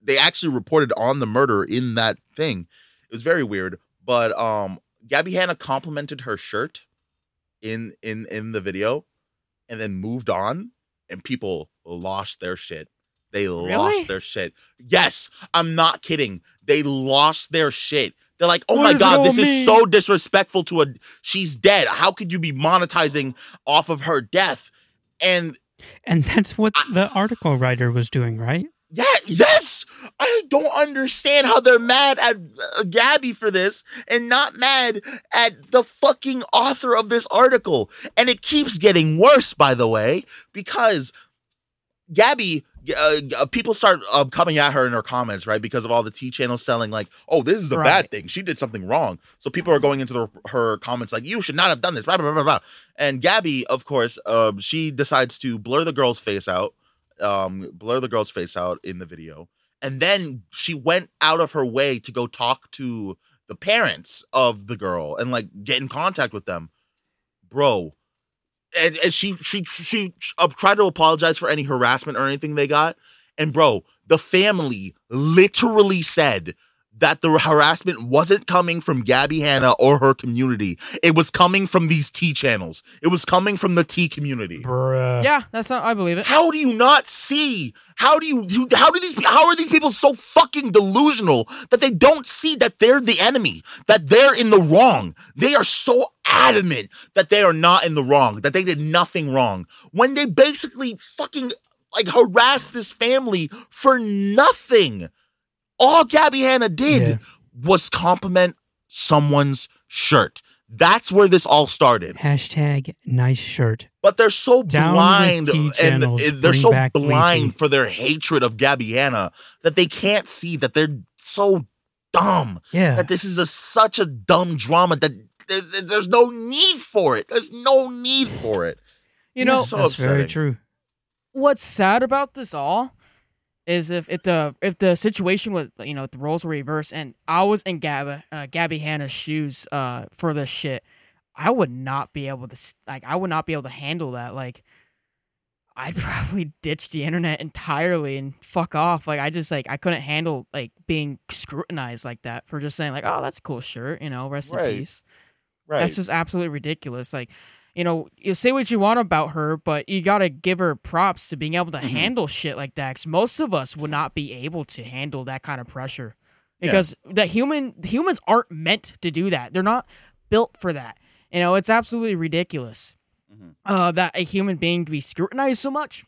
They actually reported on the murder in that thing. It was very weird, but um Gabby Hanna complimented her shirt in in in the video and then moved on and people lost their shit. They Really? lost their shit. Yes, I'm not kidding. They lost their shit. They're like, "Oh What my god, this is so disrespectful to a she's dead. How could you be monetizing off of her death?" And And that's what the article writer was doing, right? yeah, yes, I don't understand how they're mad at uh, Gabby for this and not mad at the fucking author of this article. And it keeps getting worse, by the way, because Gabby, uh, uh, people start uh, coming at her in her comments, right? Because of all the tea channels selling, like, oh, this is a bad thing. She did something wrong. So people are going into the, her comments like, you should not have done this. Blah, blah, blah, blah. And Gabby, of course, um, she decides to blur the girl's face out, um, blur the girl's face out in the video. And then she went out of her way to go talk to the parents of the girl and like get in contact with them. Bro, and, and she she she uh, tried to apologize for any harassment or anything they got. And bro the family literally said that the harassment wasn't coming from Gabby Hanna or her community it was coming from these tea channels it was coming from the tea community Bruh. Yeah, that's not. I believe it. how do you not see how do you you- how do these how are these people so fucking delusional that they don't see that they're the enemy that they're in the wrong they are so adamant that they are not in the wrong that they did nothing wrong when they basically fucking like harassed this family for nothing all Gabby Hanna did Yeah. was compliment someone's shirt that's where this all started Hashtag nice shirt. but they're so Down blind T and eh, they're so blind Leafy. for their hatred of Gabby Hanna that they can't see that they're so dumb Yeah. that this is a such a dumb drama that there- there- there's no need for it. There's no need for it. You know, so That's very true. what's sad about this all is if, if the if the situation was you know if the roles were reversed and I was in Gabby uh, Gabby Hanna's shoes uh for this shit, I would not be able to like I would not be able to handle that. Like I'd probably ditch the internet entirely and fuck off. Like I just like I couldn't handle like being scrutinized like that for just saying like oh that's a cool shirt you know rest Right. in peace. Right. That's just absolutely ridiculous. Like, you know, you say what you want about her, but you gotta give her props to being able to Mhm. handle shit like that. 'cause most of us would not be able to handle that kind of pressure Yeah. because the human humans aren't meant to do that. They're not built for that. You know, it's absolutely ridiculous Mhm. uh, that a human being to be scrutinized so much.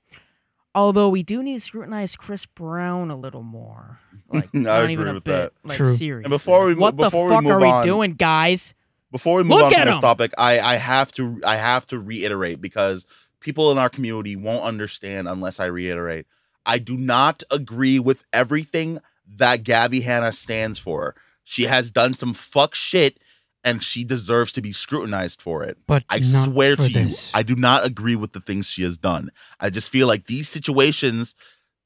Although we do need to scrutinize Chris Brown a little more. Like, I not agree even a with bit. that. Like, True. seriously. And before we what before the we fuck move are we doing, guys? Before we move Look on to this topic, I I have to I have to reiterate because people in our community won't understand unless I reiterate. I do not agree with everything that Gabby Hanna stands for. She has done some fuck shit and she deserves to be scrutinized for it. But I swear to this. you, I do not agree with the things she has done. I just feel like these situations,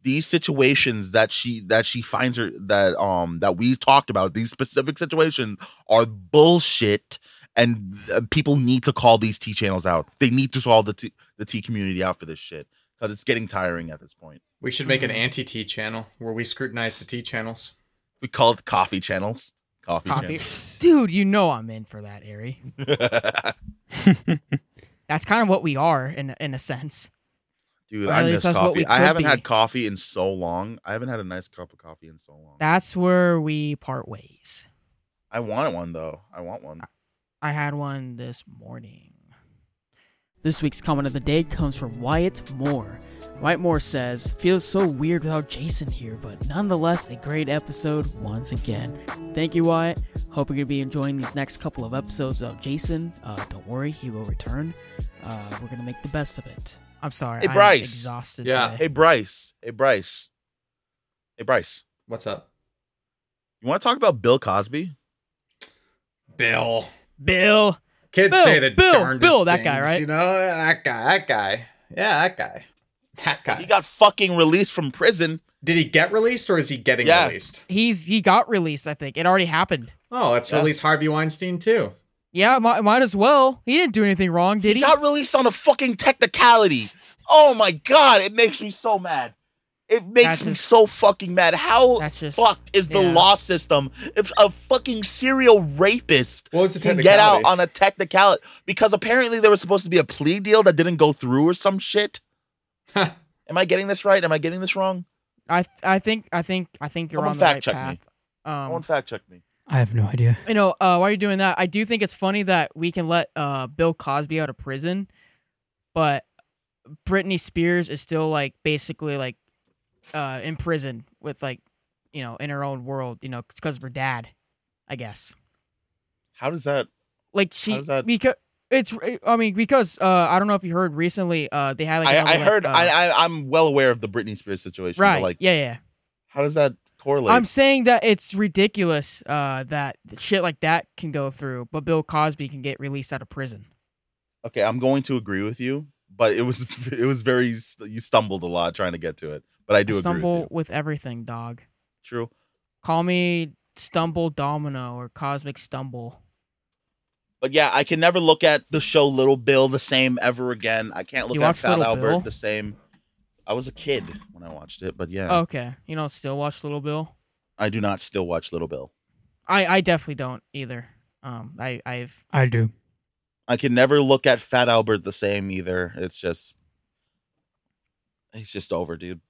these situations that she that she finds her that um that we talked about, these specific situations are bullshit, and uh, people need to call these tea channels out. They need to call the tea, the tea community out for this shit because it's getting tiring at this point. We should make an anti tea channel where we scrutinize the tea channels. We call it coffee channels. Coffee, Coffee. Dude, you know I'm in for that, Ari. That's kind of what we are in in a sense. Dude, I miss coffee. I haven't be. had coffee in so long. I haven't had a nice cup of coffee in so long. That's where we part ways. I want one though. I want one. I had one this morning. This week's comment of the day comes from Wyatt Moore. Wyatt Moore says, Feels so weird without Jason here, but nonetheless a great episode once again. Thank you, Wyatt. Hope you're going to be enjoying these next couple of episodes without Jason. Uh, don't worry, he will return. Uh, we're going to make the best of it. I'm sorry. Hey, I'm Bryce. exhausted Yeah. today. Hey Bryce. Hey Bryce. Hey Bryce. What's up, You want to talk about Bill Cosby? Bill? Bill. Kids Bill, say the Bill, darndest Bill, that guy, right? You know that guy. That guy. Yeah, that guy. That guy. He got fucking released from prison. Did he get released or is he getting Yeah. released? He's he got released. I think it already happened. Oh, let's Yeah. release Harvey Weinstein too. Yeah, might, might as well. He didn't do anything wrong, did he he? got released on a fucking technicality. Oh my god, it makes me so mad. It makes That's me just- so fucking mad. How just fucked is the yeah. law system if a fucking serial rapist What was the can get out on a technicality? Because apparently there was supposed to be a plea deal that didn't go through or some shit. Huh. Am I getting this right? Am I getting this wrong? I I think I think I think you're Someone on the right fact check path. me. Um, Someone fact check me. I have no idea. you know, uh, while you're doing that, I do think it's funny that we can let uh, Bill Cosby out of prison, but Britney Spears is still like basically like uh, in prison with like you know in her own world, you know, because of her dad, I guess. How does that? Like she does that- because it's I mean because uh, I don't know if you heard recently uh, they had like I, another, I like, heard. uh, I, I I'm well aware of the Britney Spears situation. but, right like, yeah yeah. how does that correlate? I'm saying that it's ridiculous uh, that shit like that can go through, but Bill Cosby can get released out of prison. okay, I'm going to agree with you, but it was it was very you stumbled a lot trying to get to it. But I do I agree stumble with with everything, dog. True. Call me Stumble Domino or Cosmic Stumble. But yeah, I can never look at the show Little Bill the same ever again. I can't look You at watched Fat Albert Bill? the same. I was a kid when I watched it, but yeah, Okay, you don't still watch Little Bill? I do not still watch Little Bill. I I definitely don't either. Um, I I've I do. I can never look at Fat Albert the same either. It's just, it's just over, dude.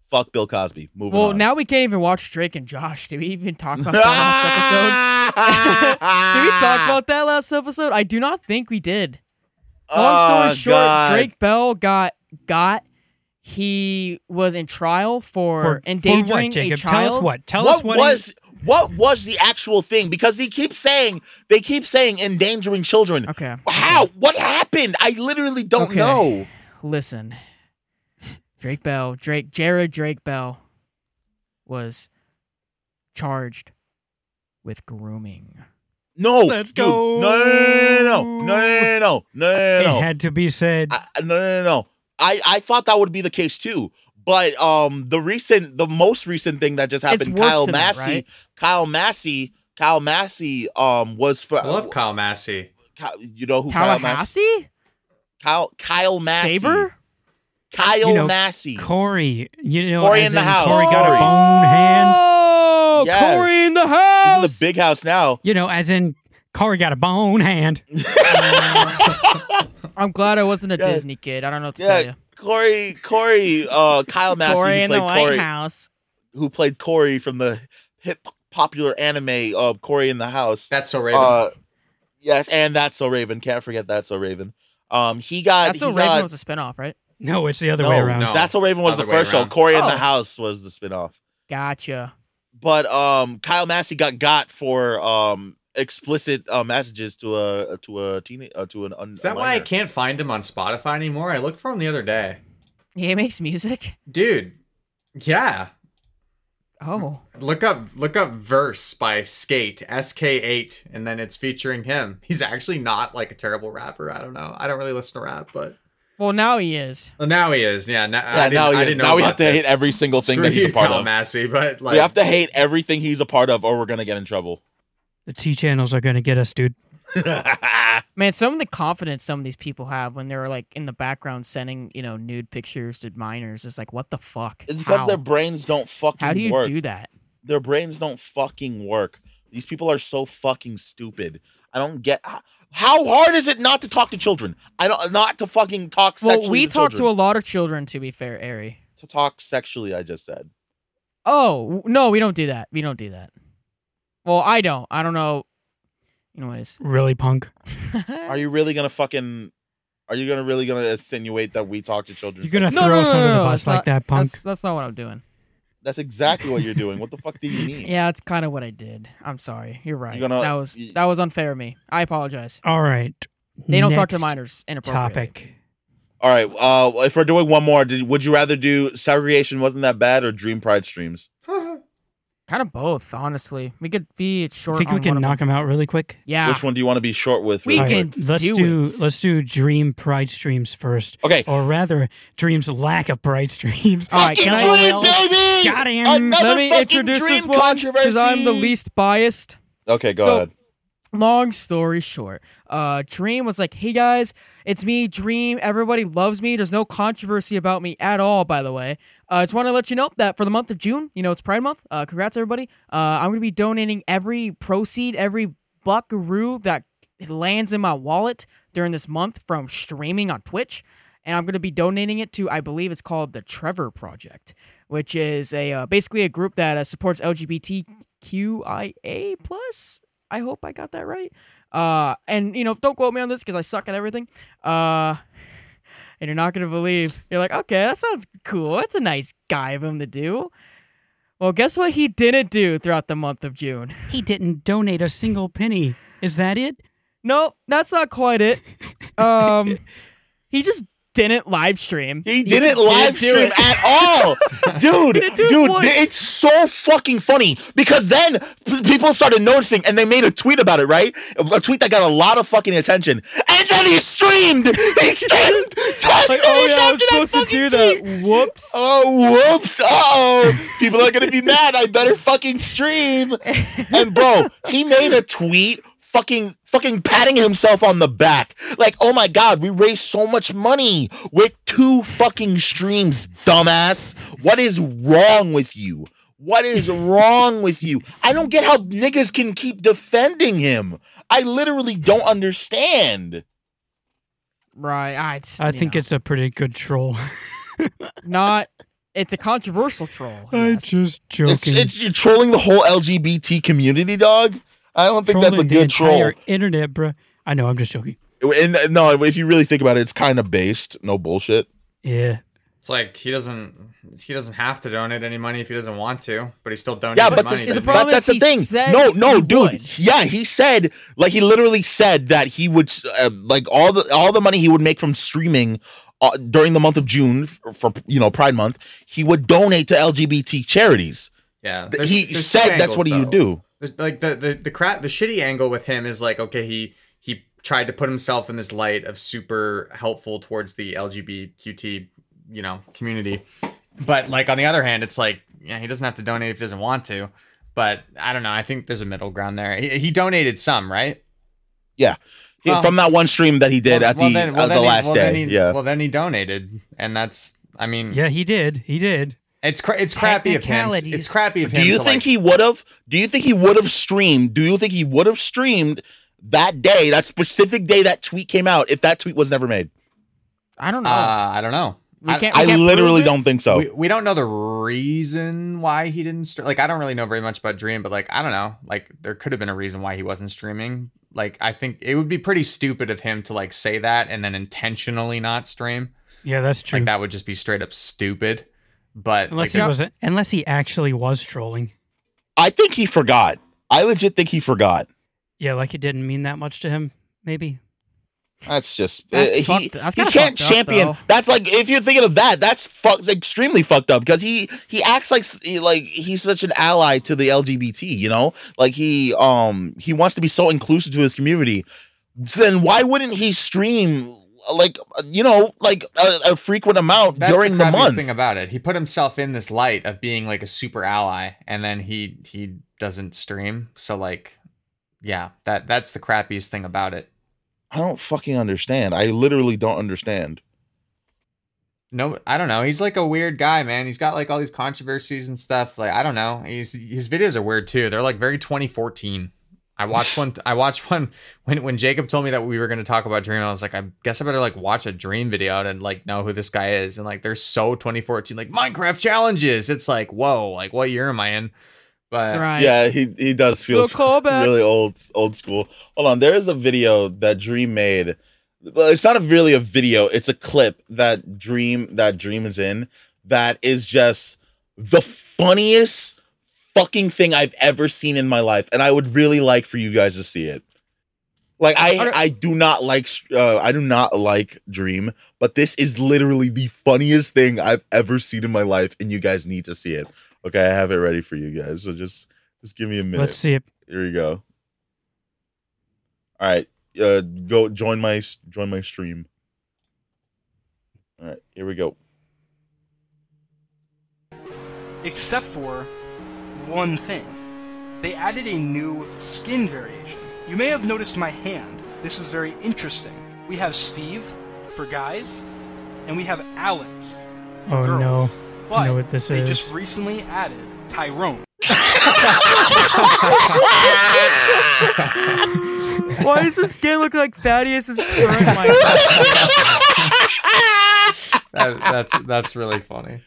Fuck Bill Cosby. Moving well on. now we can't even watch Drake and Josh. Did we even talk about that last episode? Did we talk about that last episode? I do not think we did. Long story Oh, short, God. Drake Bell got got. He was in trial for, For, for endangering what, Jacob? a child. Tell us what. Tell what us what. he- was what was the actual thing? Because he keeps saying they keep saying endangering children. Okay. How? What happened? I literally don't Okay. know. Listen, Drake Bell, Drake, Jared Drake Bell, was charged with grooming. No. Let's dude. go. No, no, no, no, no, no, no, no, no, it no, no. had to be said. I, no, no, no, no. I, I thought that would be the case too. But um, the recent, the most recent thing that just happened, Kyle than that, Massey, right? Kyle Massey, Kyle Massey, um, was for I love Kyle Massey. Kyle- you know who Kyle Massey? Kyle Kyle Massey. Saber? Kyle You know, Massey. Corey, you know, Corey as in the in house. Corey got a bone hand. Oh, Yes. Corey in the He's house. in the big house now. You know, as in Corey got a bone hand. I'm glad I wasn't a Yeah. Disney kid. I don't know what to tell Yeah, you. Corey, Corey, uh, Kyle Massey, Corey who in the played White Corey, House. who played Corey from the hip popular anime of Cory in the House. That's so Raven. Uh, yes, and that's so Raven. Can't forget that's so Raven. Um, he got. That's he what Raven got, was a spinoff, right? No, it's the other no, way around. no. That's so Raven was the Other way first show. around. Corey in Oh. the House was the spinoff. Gotcha. But um, Kyle Massey got got for um explicit uh, messages to a to a teen uh, to an. Un- Is that a why I can't find him on Spotify anymore? I looked for him the other day. He makes music. Dude, yeah. Oh, Look up look up verse by Skate, SK8, and then it's featuring him. He's actually not like a terrible rapper. I don't know. I don't really listen to rap, but well, now he is. well, now he is. Yeah, now, I Yeah, didn't, now, I he is. didn't know now we about have to this. hate every single thing Screw that he's you, a part Kyle of. Massey, but like we have to hate everything he's a part of, or we're gonna get in trouble. The tea channels are going to get us, dude. Man, some of the confidence some of these people have when they're like in the background sending, you know, nude pictures to minors is like, what the fuck? It's because How? their brains don't fucking How do you work. do that? their brains don't fucking work. These people are so fucking stupid. I don't get how, how hard is it not to talk to children? I don't not to fucking talk Well, we to talk to a lot of children. To be fair, Ari. to talk sexually. I just said. Oh no, we don't do that. We don't do that. Well, I don't. I don't know. Anyways, Really, punk. Are you really gonna fucking Are you gonna really gonna insinuate that we talk to children? You're gonna No, throw no, us no, under no, the no, bus it's like not- that, punk. That's, that's not what I'm doing. That's exactly what you're doing. What the fuck do you mean? Yeah, it's kind of what I did. I'm sorry. You're right. gonna- that was y- that was unfair of me. I apologize. All right. They don't talk to next minors inappropriately. Topic. All right. Uh, if we're doing one more, did, would you rather do segregation wasn't that bad or Dream Pride streams? Kind of both, honestly. We could be short. I Think we can knock them. them out really quick? Yeah. Which one do you want to be short with? We real can quick? let's do do let's do Dream Pride streams first, Okay. or rather, Dream's lack of Pride streams. All right, can I- Fucking Dream, baby! Got him. Another Let me introduce Dream this one because I'm the least biased. Okay, go So- ahead. Long story short, uh, Dream was like, "Hey guys, it's me, Dream. Everybody loves me. There's no controversy about me at all. By the way, I uh, just want to let you know that for the month of June, you know, it's Pride Month. Uh, congrats everybody. Uh, I'm gonna be donating every proceed, every buckaroo that lands in my wallet during this month from streaming on Twitch." And I'm going to be donating it to, I believe it's called the Trevor Project, which is a uh, basically a group that uh, supports LGBTQIA plus. I hope I got that right. Uh, and you know, don't quote me on this because I suck at everything. Uh, and you're not gonna believe. You're like, okay, that sounds cool. That's a nice guy of him to do. Well, guess what he didn't do throughout the month of June? He didn't donate a single penny. Is that it? No, that's not quite it. Um, he just didn't live stream. He just didn't live do stream it. at all, dude. didn't it dude, it's so fucking funny because then p- people started noticing and they made a tweet about it, right? A tweet that got a lot of fucking attention, and then he streamed. He streamed. 10 Like, oh minutes yeah, I after was supposed to fucking do tweet. that. Whoops. Oh, whoops. Oh, people are going to be mad. I better fucking stream. And bro, he made a tweet fucking fucking patting himself on the back. Like, "Oh my god, we raised so much money with two fucking streams, dumbass. What is wrong with you?" What is wrong with you? I don't get how niggas can keep defending him. I literally don't understand. Right. I, just, I think know, it's a pretty good troll. not. It's a controversial troll. I'm yes. just It's, joking. it's you're trolling the whole LGBT community, dog. I don't think that's a Trolling the good troll. entire internet, bruh. I know. I'm just joking. And uh, no, if you really think about it, it's kind of based. No bullshit. Yeah. It's like he doesn't he doesn't have to donate any money if he doesn't want to, but he still donates Yeah, but, money. the the, problem but is that's the thing. No, no, dude. would. Yeah, he said like he literally said that he would uh, like all the all the money he would make from streaming uh, during the month of June for, for you know Pride Month, he would donate to LGBT charities. Yeah, there's- he there's two said that's angles, what he would do. There's, like the the the crap the shitty angle with him is like okay he he tried to put himself in this light of super helpful towards the LGBTQT you know community, but like on the other hand it's like yeah he doesn't have to donate if he doesn't want to, but I don't know I think there's a middle ground there. He, he donated some right. Yeah, Well- from that one stream that he did Well- at well, the then- well, uh, then the he- last well, day. he- yeah. Well, then he donated, and that's. I mean, Yeah, he did. He did. It's cra- it's crappy of him. It's crappy of him. Do you think like- he would have? Do you think he would have streamed? Do you think he would have streamed that day, that specific day that tweet came out, if that tweet was never made? I don't know. Uh, I don't know. we I- can't. we I can't literally don't think so. we, we don't know the reason why he didn't stream. Like, I don't really know very much about Dream, but like, I don't know. Like, there could have been a reason why he wasn't streaming. Like, I think it would be pretty stupid of him to like say that and then intentionally not stream. Yeah, that's true. Like, that would just be straight up stupid. But unless like, he was, unless he actually was trolling. I think he forgot. I legit think he forgot. Yeah, like it didn't mean that much to him. Maybe. That's just That's uh, he, that's he can't fucked up, champion. that's like if you're thinking of that, that's fuck, extremely fucked up because he he acts like he- like he's such an ally to the LGBT. You know, like he um he wants to be so inclusive to his community. Then why wouldn't he stream like you know like a, a frequent amount that's during the, the, month? thing about it. He put himself in this light of being like a super ally, and then he he doesn't stream. So like, yeah, that that's the crappiest thing about it. I don't fucking understand. I literally don't understand. No, I don't know. He's like a weird guy, man. He's got like all these controversies and stuff. Like I don't know. He's his videos are weird too. They're like very 2014. I watched one. I watched one when when Jacob told me that we were going to talk about Dream. I was like, I guess I better like watch a Dream video and like know who this guy is. And like they're so 2014. Like Minecraft challenges. It's like whoa. Like what year am I in? But Right. Yeah, he he does feel really old old school. Hold on, there is a video that Dream made well, it's not a, really a video. It's a clip that Dream that Dream is in that is just the funniest fucking thing I've ever seen in my life, and I would really like for you guys to see it. Like I, I do not like, uh, I do not like Dream, but this is literally the funniest thing I've ever seen in my life, and you guys need to see it. Okay, I have it ready for you guys, so just, just give me a minute. Let's see it. Here you go. All right, uh, go join my join my stream. All right, here we go. except for one thing. They added a new skin variation. You may have noticed my hand. This is very interesting. We have Steve for guys, and we have Alex for Oh girls. no. But I know what this is. they is. just recently added Tyrone. Why does this skin look like Thaddeus's current mic? That, that's that's really funny.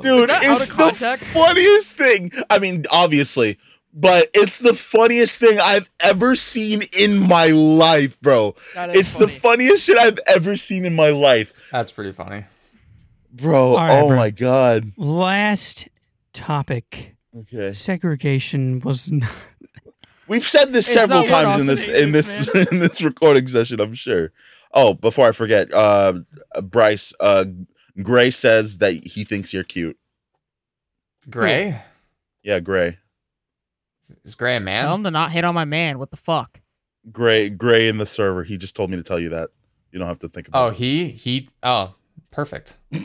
Dude, that it's the context? funniest thing. I mean, obviously, but it's the funniest thing I've ever seen in my life, bro. That is It's the funniest shit I've ever seen in my life, That's pretty funny. bro. All right, oh bro. my god. Last topic. Okay, Segregation was not. we've said this It's several times in this in hates, this in this recording session. I'm sure. Oh, before I forget, uh, Bryce, uh, Gray says that he thinks you're cute. Gray Yeah, Gray. is Gray a man? Tell him to not hit on my man. What the fuck? Gray Gray in the server. He just told me to tell you that. You don't have to think about oh, it. he he. Oh, perfect.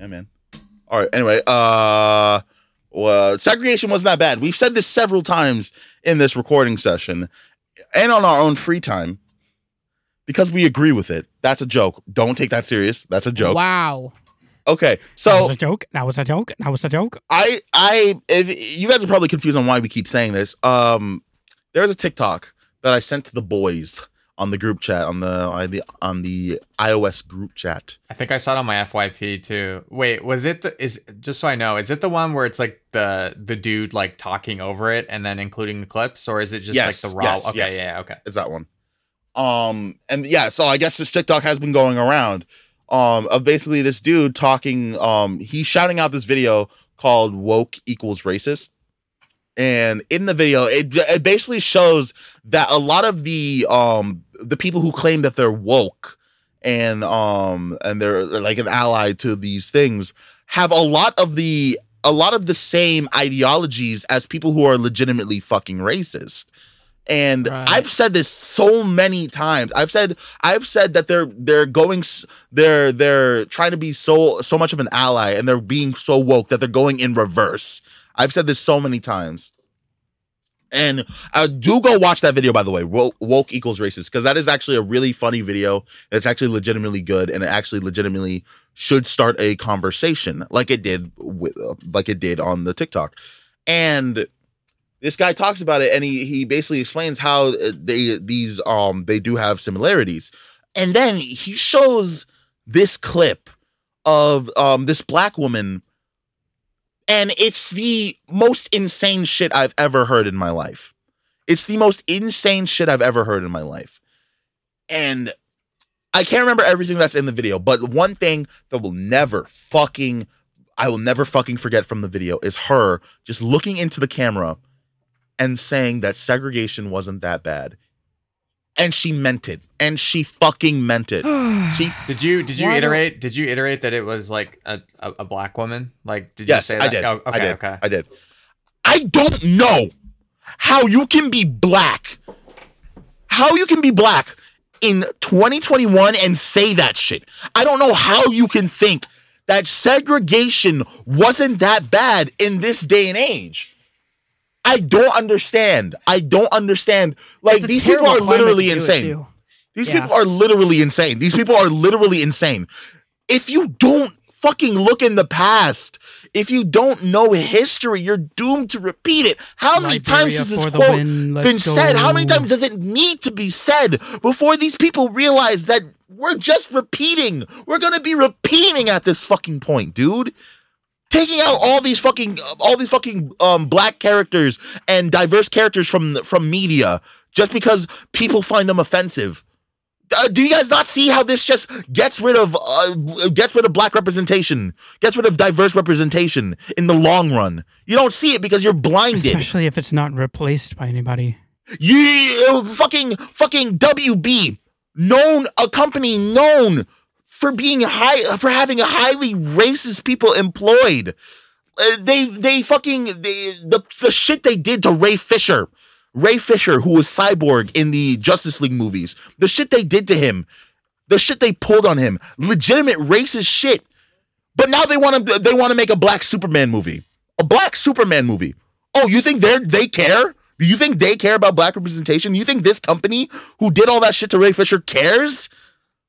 Yeah, man. All right. Anyway, uh, well, segregation wasn't that bad. We've said this several times in this recording session, and on our own free time, because we agree with it. That's a joke. Don't take that serious. That's a joke. Wow. Okay. So that was a joke. That was a joke. That was a joke. I, I, if you guys are probably confused on why we keep saying this. Um, there's a TikTok that I sent to the boys on the group chat on the on the on the iOS group chat. I think I saw it on my FYP too. Wait, was it the is just so I know, is it the one where it's like the the dude like talking over it and then including the clips, or is it just Yes, like the raw? yes, okay, yes. yeah, okay. is that one. Um, and yeah, so I guess this TikTok has been going around. Um, of basically this dude talking. Um, he's shouting out this video called "Woke Equals Racist," and in the video, it it basically shows that a lot of the um the people who claim that they're woke and um and they're like an ally to these things have a lot of the a lot of the same ideologies as people who are legitimately fucking racist. And Right. I've said this so many times. I've said I've said that they're they're going they're they're trying to be so so much of an ally and they're being so woke that they're going in reverse. I've said this so many times. And uh, do go watch that video, by the way. Woke, woke equals racist, because that is actually a really funny video. It's actually legitimately good, and it actually legitimately should start a conversation, like it did with, uh, like it did on the TikTok. And this guy talks about it, and he he basically explains how uh, they these um they do have similarities, and then he shows this clip of um this black woman and it's the most insane shit I've ever heard in my life. It's the most insane shit I've ever heard in my life. And I can't remember everything that's in the video, but one thing that will never fucking I will never fucking forget from the video is her just looking into the camera and saying that segregation wasn't that bad. And she meant it. And she fucking meant it. She Did you did you Why iterate did you iterate that it was like a, a, a black woman? Like did yes, you say that? I did. Oh, okay, I did. okay. I did. I don't know how you can be black. How you can be black in 2021 and say that shit. I don't know how you can think that segregation wasn't that bad in this day and age. I don't understand. I don't understand. Like these people are literally to insane. These Yeah. people are literally insane. These people are literally insane. If you don't fucking look in the past, if you don't know history, you're doomed to repeat it. How many times Liberia has this quote win. Been said? How many times does it need to be said before these people realize that we're just repeating? We're gonna be repeating at this fucking point, dude. Taking out all these fucking all these fucking um black characters and diverse characters from from media just because people find them offensive. Uh, do you guys not see how this just gets rid of uh, gets rid of black representation, gets rid of diverse representation in the long run? You don't see it because you're blinded. Especially if it's not replaced by anybody. You fucking fucking WB, known a company known for being high for having highly racist people employed. Uh, they they fucking they, the the shit they did to Ray Fisher, Ray Fisher who was Cyborg in the Justice League movies. The shit they did to him, the shit they pulled on him, legitimate racist shit. But now they want to they want to make a black Superman movie, a black Superman movie. Oh, you think they they care? Do you think they care about black representation? You think this company who did all that shit to Ray Fisher cares?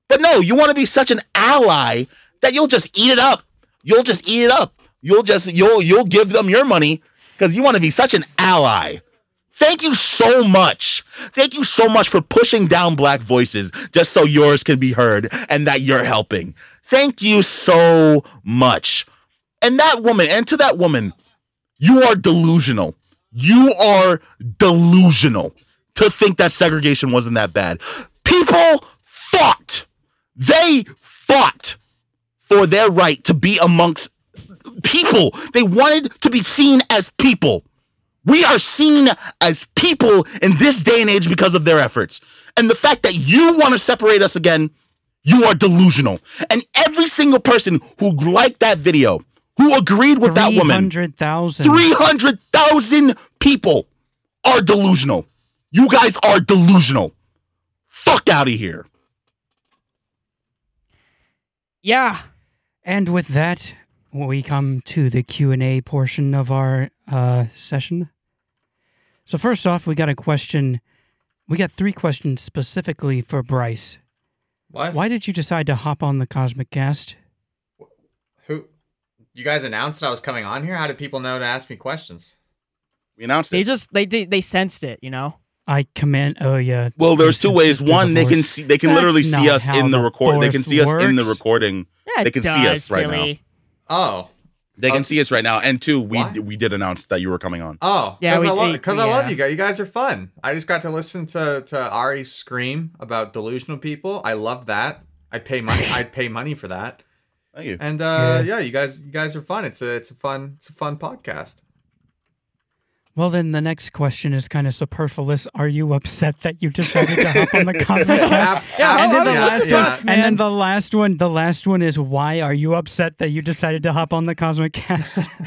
But no, you want to be such an ally that you'll just eat it up. You'll just eat it up. You'll just you'll you'll give them your money because you want to be such an ally. Thank you so much. Thank you so much for pushing down black voices just so yours can be heard and that you're helping. Thank you so much. And that woman, and to that woman, you are delusional. You are delusional to think that segregation wasn't that bad. People fought. They fought for their right to be amongst people. They wanted to be seen as people. We are seen as people in this day and age because of their efforts. And the fact that you want to separate us again, you are delusional. And every single person who liked that video, who agreed with that woman, 300,000. 300,000 people are delusional. You guys are delusional. Fuck out of here. Yeah. And with that, we come to the Q&A portion of our uh, session. So first off, we got a question. We got three questions specifically for Bryce. What? Why did you decide to hop on the Cosmic Cast? Who? You guys announced I was coming on here. How did people know to ask me questions? We announced They it. just they they, they sensed it, you know. I command. Oh yeah. Well, there's two ways. sensed it through One, the they can see they can That's literally see us in the the record. They can Force see us in the recording. Yeah, They it can see us right now. Oh. They can Okay. see us right now. And two, we Why? we did announce that you were coming on. Oh, Yeah, because I, love, we- 'cause I love you guys. You guys are fun. I just got to listen to to Ari scream about delusional people. I love that. I'd pay money. I'd pay money for that. Thank you. And uh, yeah. you guys, you guys are fun. It's a it's a fun it's a fun podcast. Well, then the next question is kind of superfluous. Are you upset that you decided to hop on the Cosmic Cast? Yeah, and then the last one, and then the last one, the last one is why are you upset that you decided to hop on the Cosmic Cast?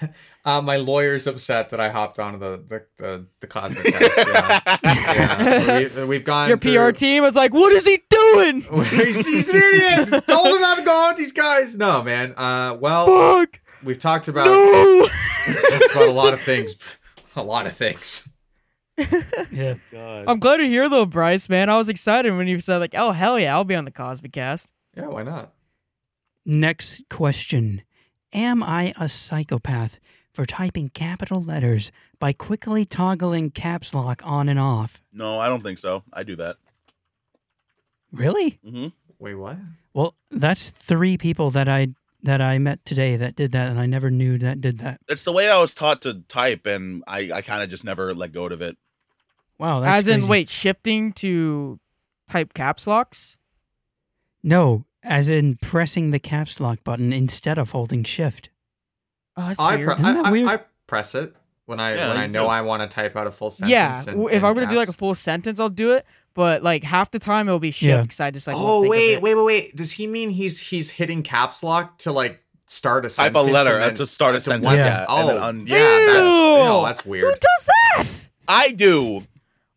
Uh, my lawyer's upset that I hopped onto the the the, the cosmic cast. Yeah, yeah. We, have gone. Your through- PR team was like, "What is he doing?" he's, an idiot. Told him not to go on with these guys. No, man. Uh, well, Fuck. we've talked about No. Talked about a lot of things. A lot of things. yeah. God. I'm glad to hear though, Bryce. Man, I was excited when you said like, "Oh hell yeah, I'll be on the Cosmic Cast." Yeah, why not? Next question: Am I a psychopath for typing capital letters by quickly toggling caps lock on and off? No, I don't think so. I do that. Really? Mm-hmm. Wait, what? Well, that's three people that I that I met today that did that, and I never knew that did that. It's the way I was taught to type, and I, I kind of just never let go of it. Wow, that's As in, crazy. wait, shifting to type caps locks. No, as in pressing the caps lock button instead of holding shift. Oh, that's I, weird. pre- Isn't I, that I, weird? I press it when I Yeah, when I know do. I want to type out a full sentence. yeah, in- if in I were to do like a full sentence, I'll do it. But like half the time, it'll be shift Yeah. because I just like. oh wait, wait, wait, wait. Does he mean he's he's hitting caps lock to like start a Type sentence a letter and uh, then- to start a sentence. one- Yeah. Oh, and un- yeah. That's, Ew! no, that's weird. Who does that? I do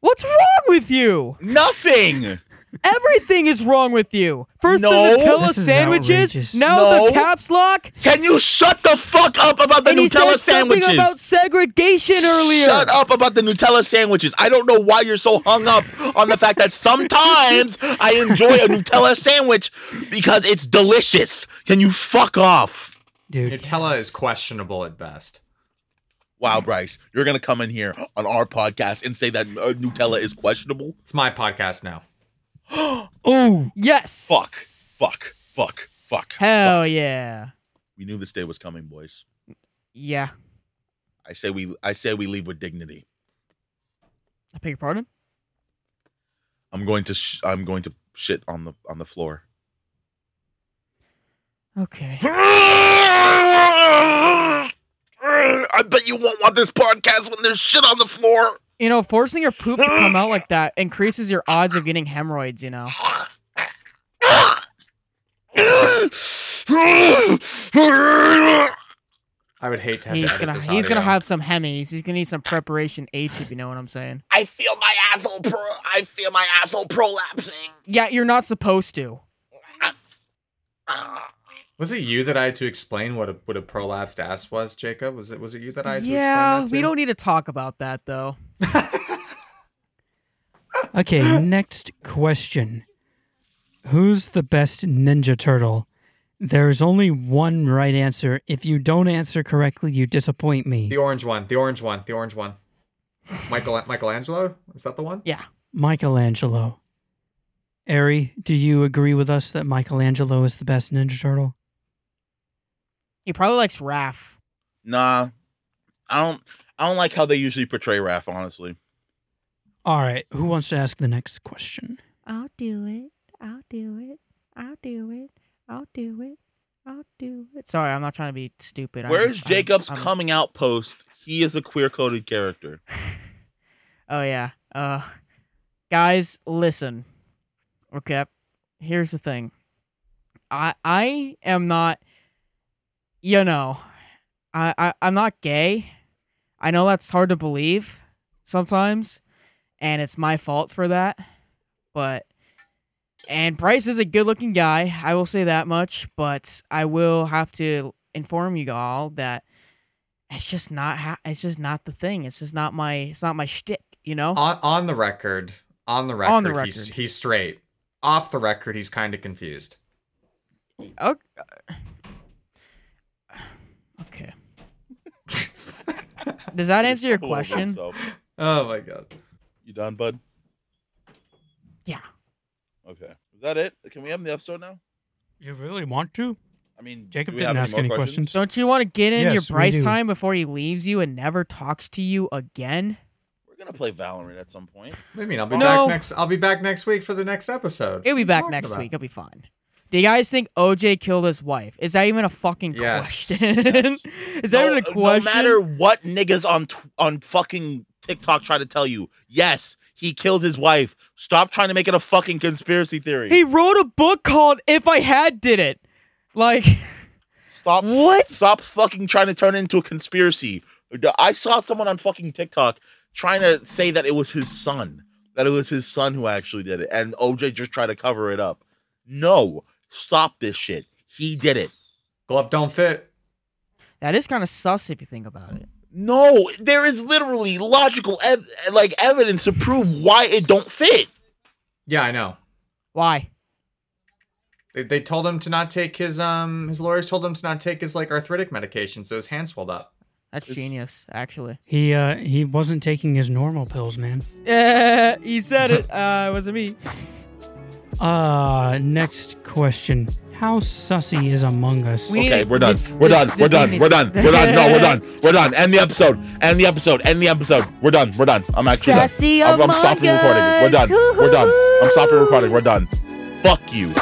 What's wrong with you? nothing. Everything is wrong with you. First No. the Nutella sandwiches, outrageous. now No. the caps lock, Can you shut the fuck up about the and he Nutella said something about segregation earlier. Shut up about the Nutella sandwiches. I don't know why you're so hung up on the fact that sometimes I enjoy a Nutella sandwich because it's delicious. Can you fuck off? Dude, Nutella is questionable at best. Wow, Bryce, you're gonna come in here on our podcast and say that uh, Nutella is questionable? It's my podcast now. oh, Yes. Fuck, fuck, fuck, fuck. Hell fuck. yeah. We knew this day was coming, boys. Yeah. I say we I say we leave with dignity. I beg your pardon? I'm I'm going to sh- I'm going to shit on the on the floor. Okay. I bet you won't want this podcast when there's shit on the floor. You know, forcing your poop to come out like that increases your odds of getting hemorrhoids, you know. I would hate to have He's to edit gonna this he's gonna have some hemis. He's gonna need some preparation H if you know what I'm saying. I feel my asshole pro. I feel my asshole prolapsing. Yeah, you're not supposed to. Was it you that I had to explain what a what a prolapsed ass was, Jacob? Was it was it you that I had to explain that to? we don't need to talk about that though. Okay, next question. Who's the best Ninja Turtle? There's only one right answer. If you don't answer correctly, you disappoint me. The orange one, the orange one, the orange one. Michael Michelangelo? Is that the one? Yeah. Michelangelo. Ari, do you agree with us that Michelangelo is the best Ninja Turtle? He probably likes Raph. Nah, I don't. I don't like how they usually portray Raph. Honestly, All right, who wants to ask the next question? I'll do it. I'll do it. I'll do it. I'll do it. I'll do it. Sorry, I'm not trying to be stupid. I'm where's just- I'm- Jacob's I'm- coming out post? He is a queer coded character. Oh yeah. Uh guys, listen. Okay. Here's the thing. I I am not you know, I, I I'm not gay. I know that's hard to believe sometimes, and it's my fault for that. But and Bryce is a good looking guy, I will say that much, but I will have to inform you all that it's just not ha- it's just not the thing. It's just not my it's not my shtick, you know? On on the record, on the record, On the he's record. he's straight. Off the record, he's kind of confused. Okay. Does that answer your question? himself. Oh my god. You done, bud? Yeah. Okay. Is that it? Can we have the episode now? You really want to? I mean, Jacob didn't have ask more any questions. Don't you want to get in Yes, your Bryce time before he leaves you and never talks to you again? We're gonna play Valorant at some point. What do you mean? I'll be No. back next. I'll be back next week for the next episode. He'll be What are you back next about? week. He'll be fine. Do you guys think OJ killed his wife? Is that even a fucking Yes. question? Yes. Is that no, even a question? no matter what niggas on tw- on fucking TikTok try to tell you, yes, he killed his wife. Stop trying to make it a fucking conspiracy theory. He wrote a book called "If I Had Did It." Like, Stop What? Stop fucking trying to turn it into a conspiracy. I saw someone on fucking TikTok trying to say that it was his son, that it was his son who actually did it, and OJ just tried to cover it up. No, stop this shit. He did it. Glove don't fit. that is kind of sus if you think about it. No, there is literally logical ev- like evidence to prove why it don't fit. Yeah, I know. Why? They, they told him to not take his um his lawyers told him to not take his like arthritic medication, so his hand swelled up. That's It's- genius, actually. He uh he wasn't taking his normal pills, man. Yeah, he said it. Uh, it wasn't me. Uh next question. How sussy is Among Us? We- Okay, we're done. this- we're this- done. this We're done. man We're done. We're done. No, we're done. We're done. End the episode. End the episode. End the episode. We're done. We're done. I'm actually Sassy done. I'm, I'm Among stopping recording. We're done. We're done. I'm stopping recording. We're done. Fuck you.